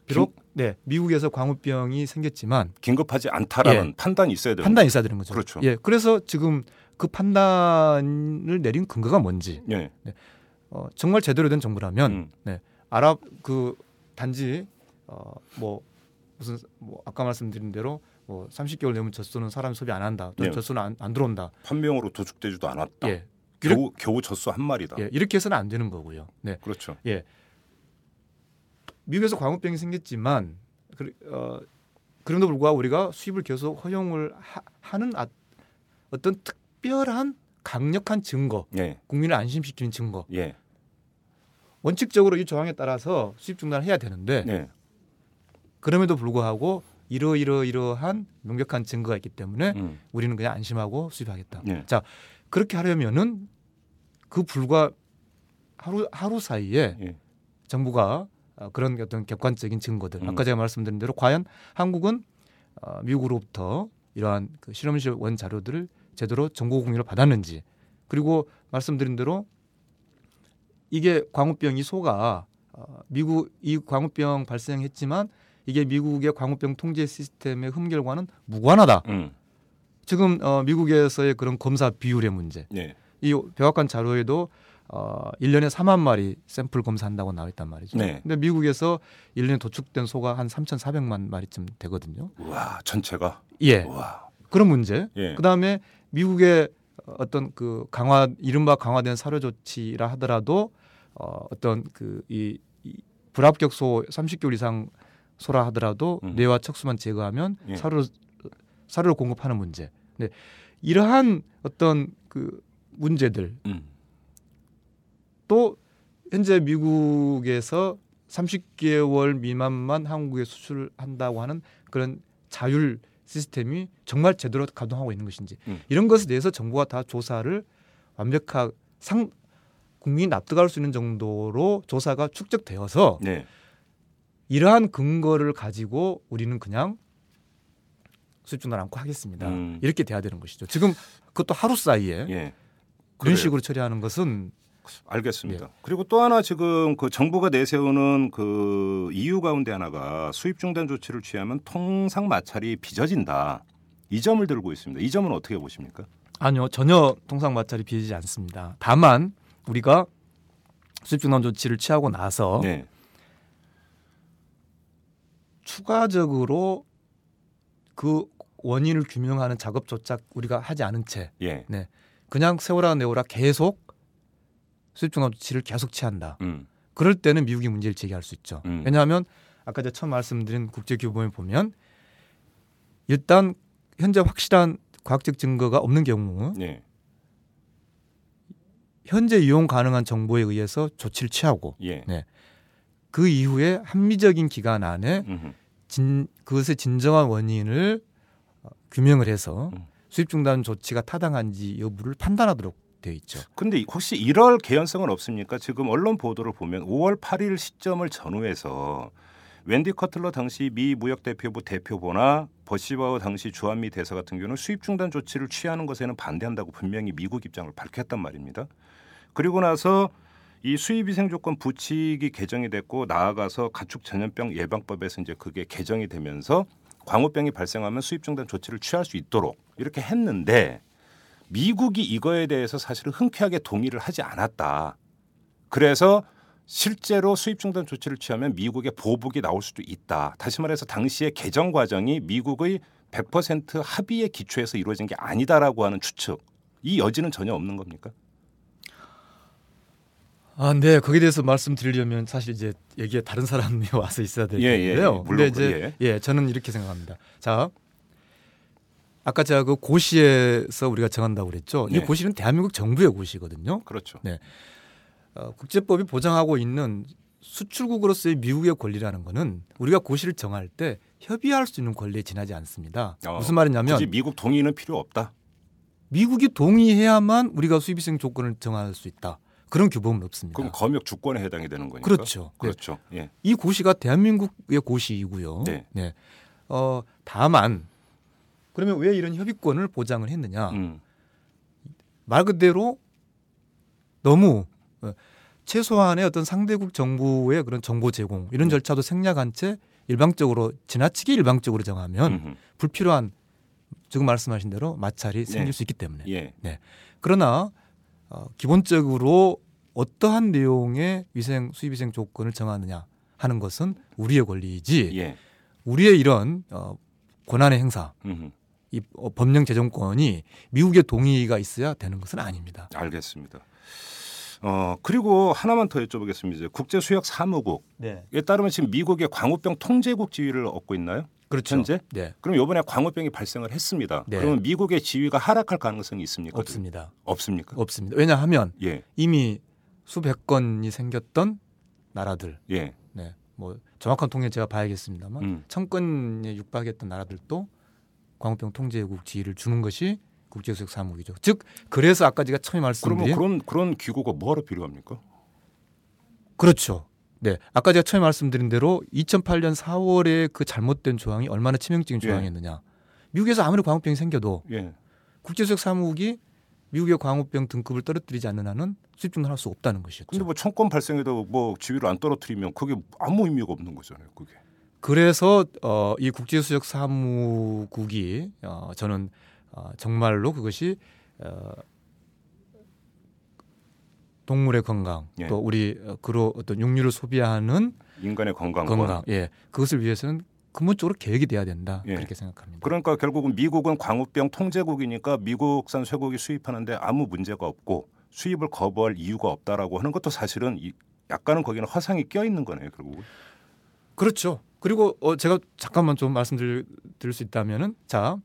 비록 네 미국에서 광우병이 생겼지만 긴급하지 않다라는 예. 판단이 있어야 되는 판단이 있어야 되는 거죠. 그렇죠. 예, 그래서 지금 그 판단을 내린 근거가 뭔지 예. 어, 정말 제대로 된 정부라면 음. 네, 아랍 그 단지 어, 뭐 무슨 뭐 아까 말씀드린 대로 뭐 30개월 내면 젖소는 사람 소비 안 한다. 또 네. 젖소는 안, 안 들어온다. 판명으로 도축되지도 않았다. 예. 겨우 겨우 젖소 한 마리다. 예, 이렇게 해서는 안 되는 거고요. 네. 그렇죠. 미국에서 광우병이 생겼지만 그, 어, 그럼에도 불구하고 우리가 수입을 계속 허용을 하, 는 아, 어떤 특별한 강력한 증거, 예. 국민을 안심시키는 증거. 예. 원칙적으로 이 조항에 따라서 수입 중단을 해야 되는데 네. 그럼에도 불구하고 이러이러 이러한 명백한 증거가 있기 때문에 음. 우리는 그냥 안심하고 수입하겠다. 네. 자 그렇게 하려면은 그 불과 하루 하루 사이에 예. 정부가 어, 그런 어떤 객관적인 증거들 음. 아까 제가 말씀드린 대로 과연 한국은 어, 미국으로부터 이러한 그 실험실 원 자료들을 제대로 정보 공유를 받았는지 그리고 말씀드린 대로 이게 광우병 이 소가 어, 미국 이 광우병 발생했지만 이게 미국의 광우병 통제 시스템의 흠결과는 무관하다. 음. 지금 어, 미국에서의 그런 검사 비율의 문제. 예. 이 백악관 자료에도 어, 1년에 4만 마리 샘플 검사한다고 나와 있단 말이죠. 네. 근데 미국에서 1년에 도축된 소가 한 3,400만 마리쯤 되거든요. 와, 전체가 예. 와. 그런 문제. 예. 그다음에 미국의 어떤 그 강화 이른바 강화된 사료 조치라 하더라도 어, 어떤 그이 이 불합격 소 30개월 이상 소라 하더라도 음. 뇌와 척수만 제거하면 예. 사료 사료를 공급하는 문제. 네. 이러한 어떤 그 문제들 음. 또 현재 미국에서 30개월 미만만 한국에 수출한다고 하는 그런 자율 시스템이 정말 제대로 가동하고 있는 것인지 음. 이런 것에 대해서 정부가 다 조사를 완벽하게 상 국민이 납득할 수 있는 정도로 조사가 축적되어서 네. 이러한 근거를 가지고 우리는 그냥 수입 중단 않고 하겠습니다. 음. 이렇게 돼야 되는 것이죠. 지금 그것도 하루 사이에 예. 그런 그래요. 식으로 처리하는 것은 알겠습니다. 예. 그리고 또 하나 지금 그 정부가 내세우는 그 이유 가운데 하나가 수입 중단 조치를 취하면 통상 마찰이 빚어진다. 이 점을 들고 있습니다. 이 점은 어떻게 보십니까? 아니요 전혀 통상 마찰이 비지지 않습니다. 다만 우리가 수입 중단 조치를 취하고 나서 네. 추가적으로 그 원인을 규명하는 작업조차 우리가 하지 않은 채 예. 그냥 세워라 내오라 계속 수입 중단 조치를 계속 취한다. 음. 그럴 때는 미국이 문제를 제기할 수 있죠. 음. 왜냐하면 아까 제가 처음 말씀드린 국제 규범에 보면 일단 현재 확실한 과학적 증거가 없는 경우 예. 현재 이용 가능한 정보에 의해서 조치를 취하고 예. 네. 그 이후에 합리적인 기간 안에. 진, 그것의 진정한 원인을 어, 규명을 해서 음. 수입 중단 조치가 타당한지 여부를 판단하도록 되어 있죠. 근데 혹시 이럴 개연성은 없습니까? 지금 언론 보도를 보면 5월 8일 시점을 전후해서 웬디 커틀러 당시 미 무역 대표부 대표보나 버시바우 당시 주한미 대사 같은 경우는 수입 중단 조치를 취하는 것에는 반대한다고 분명히 미국 입장을 밝혔단 말입니다. 그리고 나서 이 수입위생 조건 부칙이 개정이 됐고 나아가서 가축 전염병 예방법에서 이제 그게 개정이 되면서 광우병이 발생하면 수입 중단 조치를 취할 수 있도록 이렇게 했는데 미국이 이거에 대해서 사실은 흔쾌하게 동의를 하지 않았다. 그래서 실제로 수입 중단 조치를 취하면 미국의 보복이 나올 수도 있다. 다시 말해서 당시의 개정 과정이 미국의 100% 합의에 기초해서 이루어진 게 아니다라고 하는 추측. 이 여지는 전혀 없는 겁니까? 아, 네. 거기에 대해서 말씀드리려면 사실 이제 얘기에 다른 사람이 (laughs) 와서 있어야 예, 예, 되는데요. 예. 물론 이제 예, 저는 이렇게 생각합니다. 자, 아까 제가 그 고시에서 우리가 정한다고 그랬죠. 네. 이 고시는 대한민국 정부의 고시거든요. 그렇죠. 어, 국제법이 보장하고 있는 수출국으로서의 미국의 권리라는 거는 우리가 고시를 정할 때 협의할 수 있는 권리에 지나지 않습니다. 어, 무슨 말이냐면 미국 동의는 필요 없다. 미국이 동의해야만 우리가 수입위생 조건을 정할 수 있다. 그런 규범은 없습니다. 그럼 검역 주권에 해당이 되는 거니까. 그렇죠. 네. 그렇죠. 예. 이 고시가 대한민국의 고시이고요. 네. 어, 다만 그러면 왜 이런 협의권을 보장을 했느냐? 음. 말 그대로 너무 어, 최소한의 어떤 상대국 정부의 그런 정보 제공 이런 음. 절차도 생략한 채 일방적으로 지나치게 일방적으로 정하면 음흠. 불필요한 지금 말씀하신 대로 마찰이 생길 네. 수 있기 때문에 예. 그러나 어, 기본적으로 어떠한 내용의 위생 수입위생 조건을 정하느냐 하는 것은 우리의 권리이지 예. 우리의 이런 어, 권한의 행사 음흠. 이 어, 법령 제정권이 미국의 동의가 있어야 되는 것은 아닙니다. 알겠습니다. 어 그리고 하나만 더 여쭤보겠습니다. 국제수역 사무국에 네, 따르면 지금 미국의 광우병 통제국 지위를 얻고 있나요? 그렇죠. 현재? 네, 그럼 이번에 광우병이 발생을 했습니다. 네. 그러면 미국의 지위가 하락할 가능성이 있습니까? 없습니다. 없습니까? 없습니다. 왜냐하면 예, 이미 수백 건이 생겼던 나라들, 예. 네, 뭐 정확한 통계 제가 봐야겠습니다만 음. 천 건에 육박했던 나라들도 광우병 통제국 지위를 주는 것이 국제수역 사무국이죠. 즉 그래서 아까 제가 처음에 그러면 말씀드린 그런 그런 기구가 뭐하러 필요합니까? 그렇죠. 네, 아까 제가 처음에 말씀드린 대로 2008년 4월에 그 잘못된 조항이 얼마나 치명적인 예. 조항이었느냐. 미국에서 아무리 광우병이 생겨도 예. 국제수역 사무국이 미국의 광우병 등급을 떨어뜨리지 않는 한은 수입 중단할 수 없다는 것이었죠. 근데 뭐 청권 발생해도 뭐 지위를 안 떨어뜨리면 그게 아무 의미가 없는 거잖아요. 그게. 그래서 어, 이 국제수역 사무국이 어, 저는 어, 정말로 그것이 어, 동물의 건강 예. 또 우리 어, 그로 어떤 육류를 소비하는 인간의 건강과 건강, 예, 그것을 위해서는 근본적으로 계획이 돼야 된다 예. 그렇게 생각합니다. 그러니까 결국은 미국은 광우병 통제국이니까 미국산 쇠고기 수입하는데 아무 문제가 없고 수입을 거부할 이유가 없다라고 하는 것도 사실은 이- 약간은 거기는 화상이 껴 있는 거네요. 결국. 그렇죠. 그리고 어, 제가 잠깐만 좀 말씀드릴 드릴 수 있다면은 자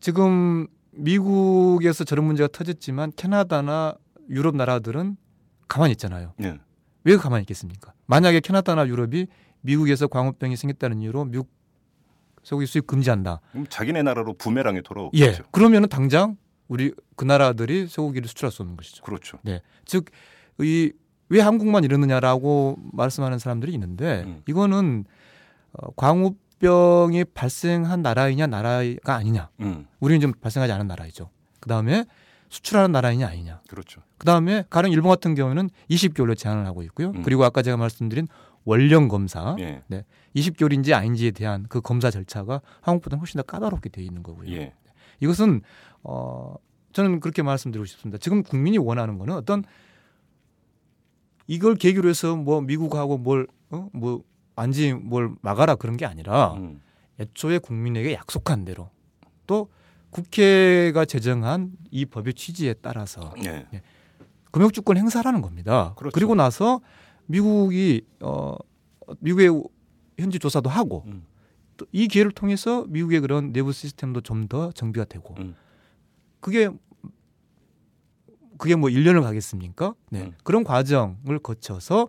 지금 미국에서 저런 문제가 터졌지만 캐나다나 유럽 나라들은 가만히 있잖아요. 예. 왜 가만히 있겠습니까? 만약에 캐나다나 유럽이 미국에서 광우병이 생겼다는 이유로 미국 소고기 수입 금지한다. 그럼 자기네 나라로 부메랑이 예. 돌아오겠죠. 그러면은 당장 우리 그 나라들이 소고기를 수출할 수 없는 것이죠. 그렇죠. 즉, 이 왜 한국만 이러느냐라고 말씀하는 사람들이 있는데 음. 이거는 어, 광우병이 발생한 나라이냐 나라가 아니냐. 음, 우리는 좀 발생하지 않은 나라이죠. 그 다음에 수출하는 나라이냐 아니냐. 그렇죠. 그 다음에 가령 일본 같은 경우는 20개월로 제한을 하고 있고요. 음. 그리고 아까 제가 말씀드린 원령 검사 예. 20개월인지 아닌지에 대한 그 검사 절차가 한국보다는 훨씬 더 까다롭게 되어 있는 거고요. 예. 이것은 어 저는 그렇게 말씀드리고 싶습니다. 지금 국민이 원하는 거는 어떤 이걸 계기로 해서 뭐 미국하고 뭘 어? 뭐 완전히 뭘 막아라 그런 게 아니라 음, 애초에 국민에게 약속한 대로 또 국회가 제정한 이 법의 취지에 따라서 예. 금융 주권 행사라는 겁니다. 그렇죠. 그리고 나서 미국이 어 미국의 현지 조사도 하고 음. 또이 기회를 통해서 미국의 그런 내부 시스템도 좀 더 정비가 되고 음. 그게 그게 뭐 1년을 가겠습니까? 네. 음. 그런 과정을 거쳐서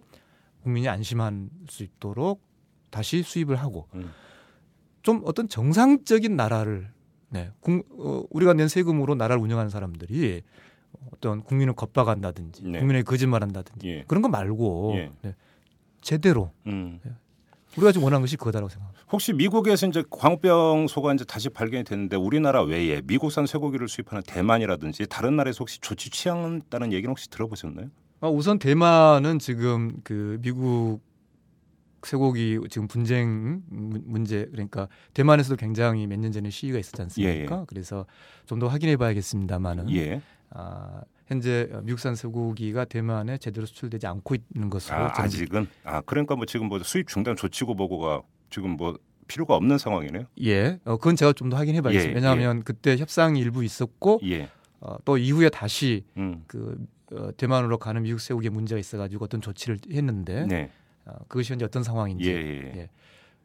국민이 안심할 수 있도록 다시 수입을 하고 음. 좀 어떤 정상적인 나라를 네. 국- 어, 우리가 낸 세금으로 나라를 운영하는 사람들이 어떤 국민을 겁박한다든지 네. 국민에게 거짓말한다든지 예. 그런 거 말고 예. 네. 제대로 음. 우리가 지금 원하는 것이 그거다라고 생각합니다. 혹시 미국에서 이제 광우병 소가 이제 다시 발견이 됐는데 우리나라 외에 미국산 쇠고기를 수입하는 대만이라든지 다른 나라에서 혹시 조치 취한다는 얘기는 혹시 들어보셨나요? 아, 우선 대만은 지금 그 미국 쇠고기 지금 분쟁 문- 문제 그러니까 대만에서도 굉장히 몇 년 전에 시위가 있었지 않습니까? 그래서 좀 더 확인해 봐야겠습니다만은 예. 아, 현재 미국산 쇠고기가 대만에 제대로 수출되지 않고 있는 것으로 아, 아직은 아 그러니까 뭐 지금 뭐 수입 중단 조치고 보고가 지금 뭐 필요가 없는 상황이네요. 예, 어, 그건 제가 좀 더 확인해 봐야겠습니다. 예, 왜냐하면 그때 협상이 일부 있었고 예. 어, 또 이후에 다시 음. 그 어, 대만으로 가는 미국 쇠고기에 문제가 있어가지고 어떤 조치를 했는데 네. 어, 그것이 현재 어떤 상황인지 예, 예. 예.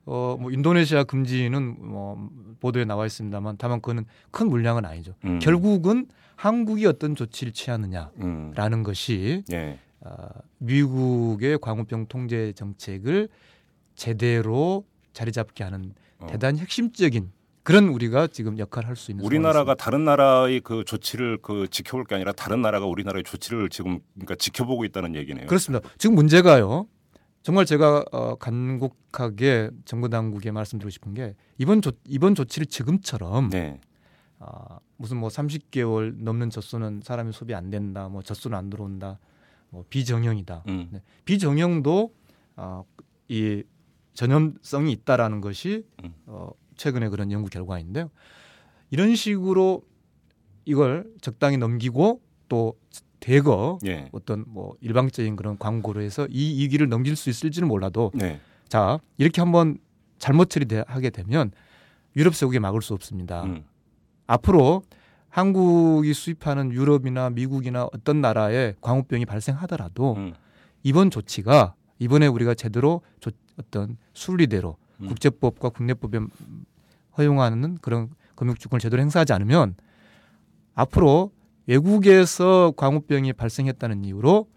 어, 뭐 인도네시아 금지는 뭐 보도에 나와 있습니다만 다만 그거는 큰 물량은 아니죠. 음. 결국은 한국이 어떤 조치를 취하느냐라는 음. 것이 예. 어, 미국의 광우병 통제 정책을 제대로 자리 잡게 하는 어. 대단히 핵심적인 그런 우리가 지금 역할을 할 수 있는 우리나라가 다른 나라의 그 조치를 그 지켜볼 게 아니라 다른 나라가 우리나라의 조치를 지금 그러니까 지켜보고 있다는 얘기네요. 그렇습니다. 지금 문제가요. 정말 제가 어, 간곡하게 정부 당국에 말씀드리고 싶은 게 이번 조, 이번 조치를 지금처럼 네. 아, 무슨 뭐 30개월 넘는 젖소는 사람이 소비 안 된다, 뭐 젖소는 안 들어온다, 뭐 비정형이다. 음. 네. 비정형도 아, 이 전염성이 있다라는 것이 음. 어, 최근에 그런 연구 결과인데요. 이런 식으로 이걸 적당히 넘기고 또 대거 예. 어떤 뭐 일방적인 그런 광고로 해서 이 위기를 넘길 수 있을지는 몰라도 네. 자 이렇게 한번 잘못 처리하게 되면 유럽 쇠고기 막을 수 없습니다. 음. 앞으로 한국이 수입하는 유럽이나 미국이나 어떤 나라에 광우병이 발생하더라도 음. 이번 조치가 이번에 우리가 제대로 조- 어떤 순리대로 음. 국제법과 국내법에 허용하는 그런 금융주권을 제대로 행사하지 않으면 앞으로 외국에서 광우병이 발생했다는 이유로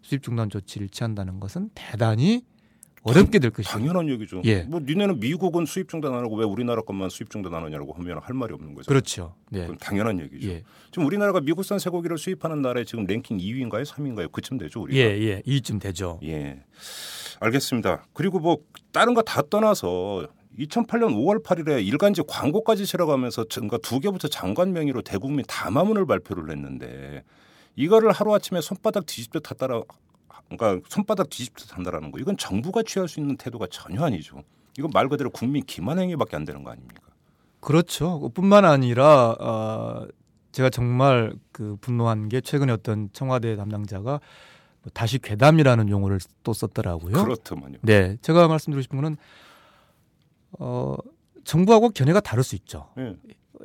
수입 중단 조치를 취한다는 것은 대단히 어렵게 될 것이다. 당연한 얘기죠. 예. 뭐 니네는 미국은 수입 중단 안 하고 왜 우리나라 것만 수입 중단 안 하냐고 하면 할 말이 없는 거죠. 그렇죠. 네. 그건 당연한 얘기죠. 예. 지금 우리나라가 미국산 쇠고기를 수입하는 나라에 지금 랭킹 2위인가요, 3위인가요? 그쯤 되죠, 우리가. 예, 예. 이쯤 되죠. 예. 알겠습니다. 그리고 뭐 다른 거 다 떠나서 2008년 5월 8일에 일간지 광고까지 실어가면서 그러니까 두 개부터 장관 명의로 대국민 담화문을 발표를 했는데 이거를 하루 아침에 손바닥 뒤집듯 했다라 그러니까 손바닥 뒤집듯 한다라는 거 이건 정부가 취할 수 있는 태도가 전혀 아니죠. 이건 말 그대로 국민 기만 행위밖에 안 되는 거 아닙니까? 그렇죠. 뿐만 아니라 어, 제가 정말 그 분노한 게 최근에 어떤 청와대 담당자가 뭐 다시 괴담이라는 용어를 또 썼더라고요. 그렇더만요. 네, 제가 말씀드리고 싶은 거는 어, 정부하고 견해가 다를 수 있죠. 예.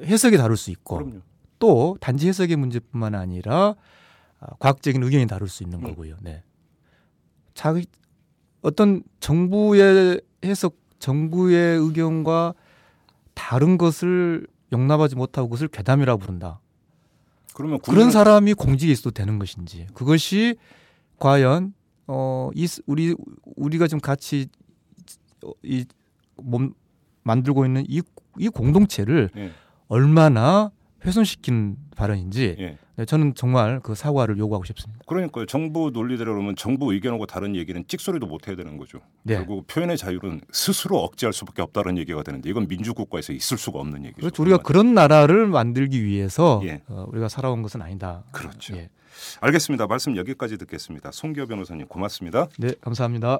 해석이 다를 수 있고 그럼요. 또 단지 해석의 문제뿐만 아니라 아, 과학적인 의견이 다를 수 있는 음. 거고요. 네. 자기 어떤 정부의 해석, 정부의 의견과 다른 것을 용납하지 못하고 그것을 괴담이라고 부른다. 그러면 그런 국민은- 사람이 공직에 있어도 되는 것인지 그것이 과연 어, 이, 우리 우리가 지금 같이 어, 이 몸 만들고 있는 이, 이 공동체를 예. 얼마나 훼손시킨 발언인지 예. 네, 저는 정말 그 사과를 요구하고 싶습니다. 그러니까요. 정부 논리대로 그러면 정부 의견하고 다른 얘기는 찍소리도 못 해야 되는 거죠. 네. 결국 표현의 자유는 스스로 억제할 수밖에 없다는 얘기가 되는데 이건 민주국가에서 있을 수가 없는 얘기죠. 그렇죠. 우리가 그런 나라를 만들기 위해서 예. 어, 우리가 살아온 것은 아니다. 그렇죠. 예. 알겠습니다. 말씀 여기까지 듣겠습니다. 송기호 변호사님 고맙습니다. 네, 감사합니다.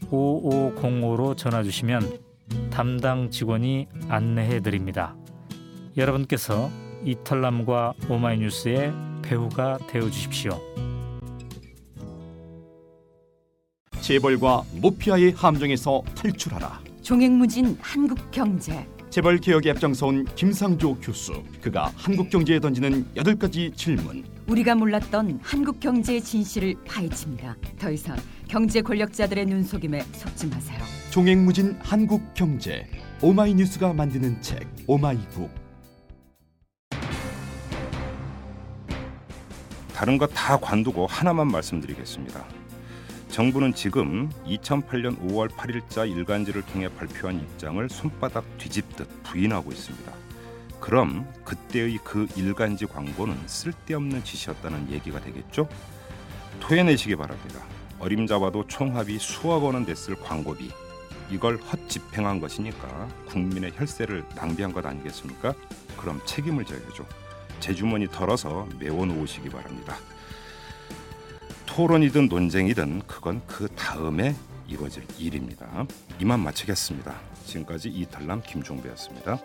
733-5505로 전화 주시면 담당 직원이 안내해 드립니다. 여러분께서 이털남과 오마이뉴스의 배우가 되어 주십시오. 재벌과 모피아의 함정에서 탈출하라. 종횡무진 한국 경제. 재벌 개혁에 앞장서온 김상조 교수. 그가 한국 경제에 던지는 여덟 가지 질문. 우리가 몰랐던 한국 경제의 진실을 파헤칩니다. 더 이상 경제 권력자들의 눈속임에 속지 마세요. 종횡무진 한국 경제. 오마이뉴스가 만드는 책 오마이북. 다른 거다 관두고 하나만 말씀드리겠습니다. 정부는 지금 2008년 5월 8일자 일간지를 통해 발표한 입장을 손바닥 뒤집듯 부인하고 있습니다. 그럼 그때의 그 일간지 광고는 쓸데없는 짓이었다는 얘기가 되겠죠? 토해내시기 바랍니다. 어림잡아도 총합이 수억 원은 됐을 광고비 이걸 헛집행한 것이니까 국민의 혈세를 낭비한 것 아니겠습니까? 그럼 책임을 져야죠. 제 주머니 털어서 메워놓으시기 바랍니다. 토론이든 논쟁이든 그건 그 다음에 이루어질 일입니다. 이만 마치겠습니다. 지금까지 이탈남 김종배였습니다.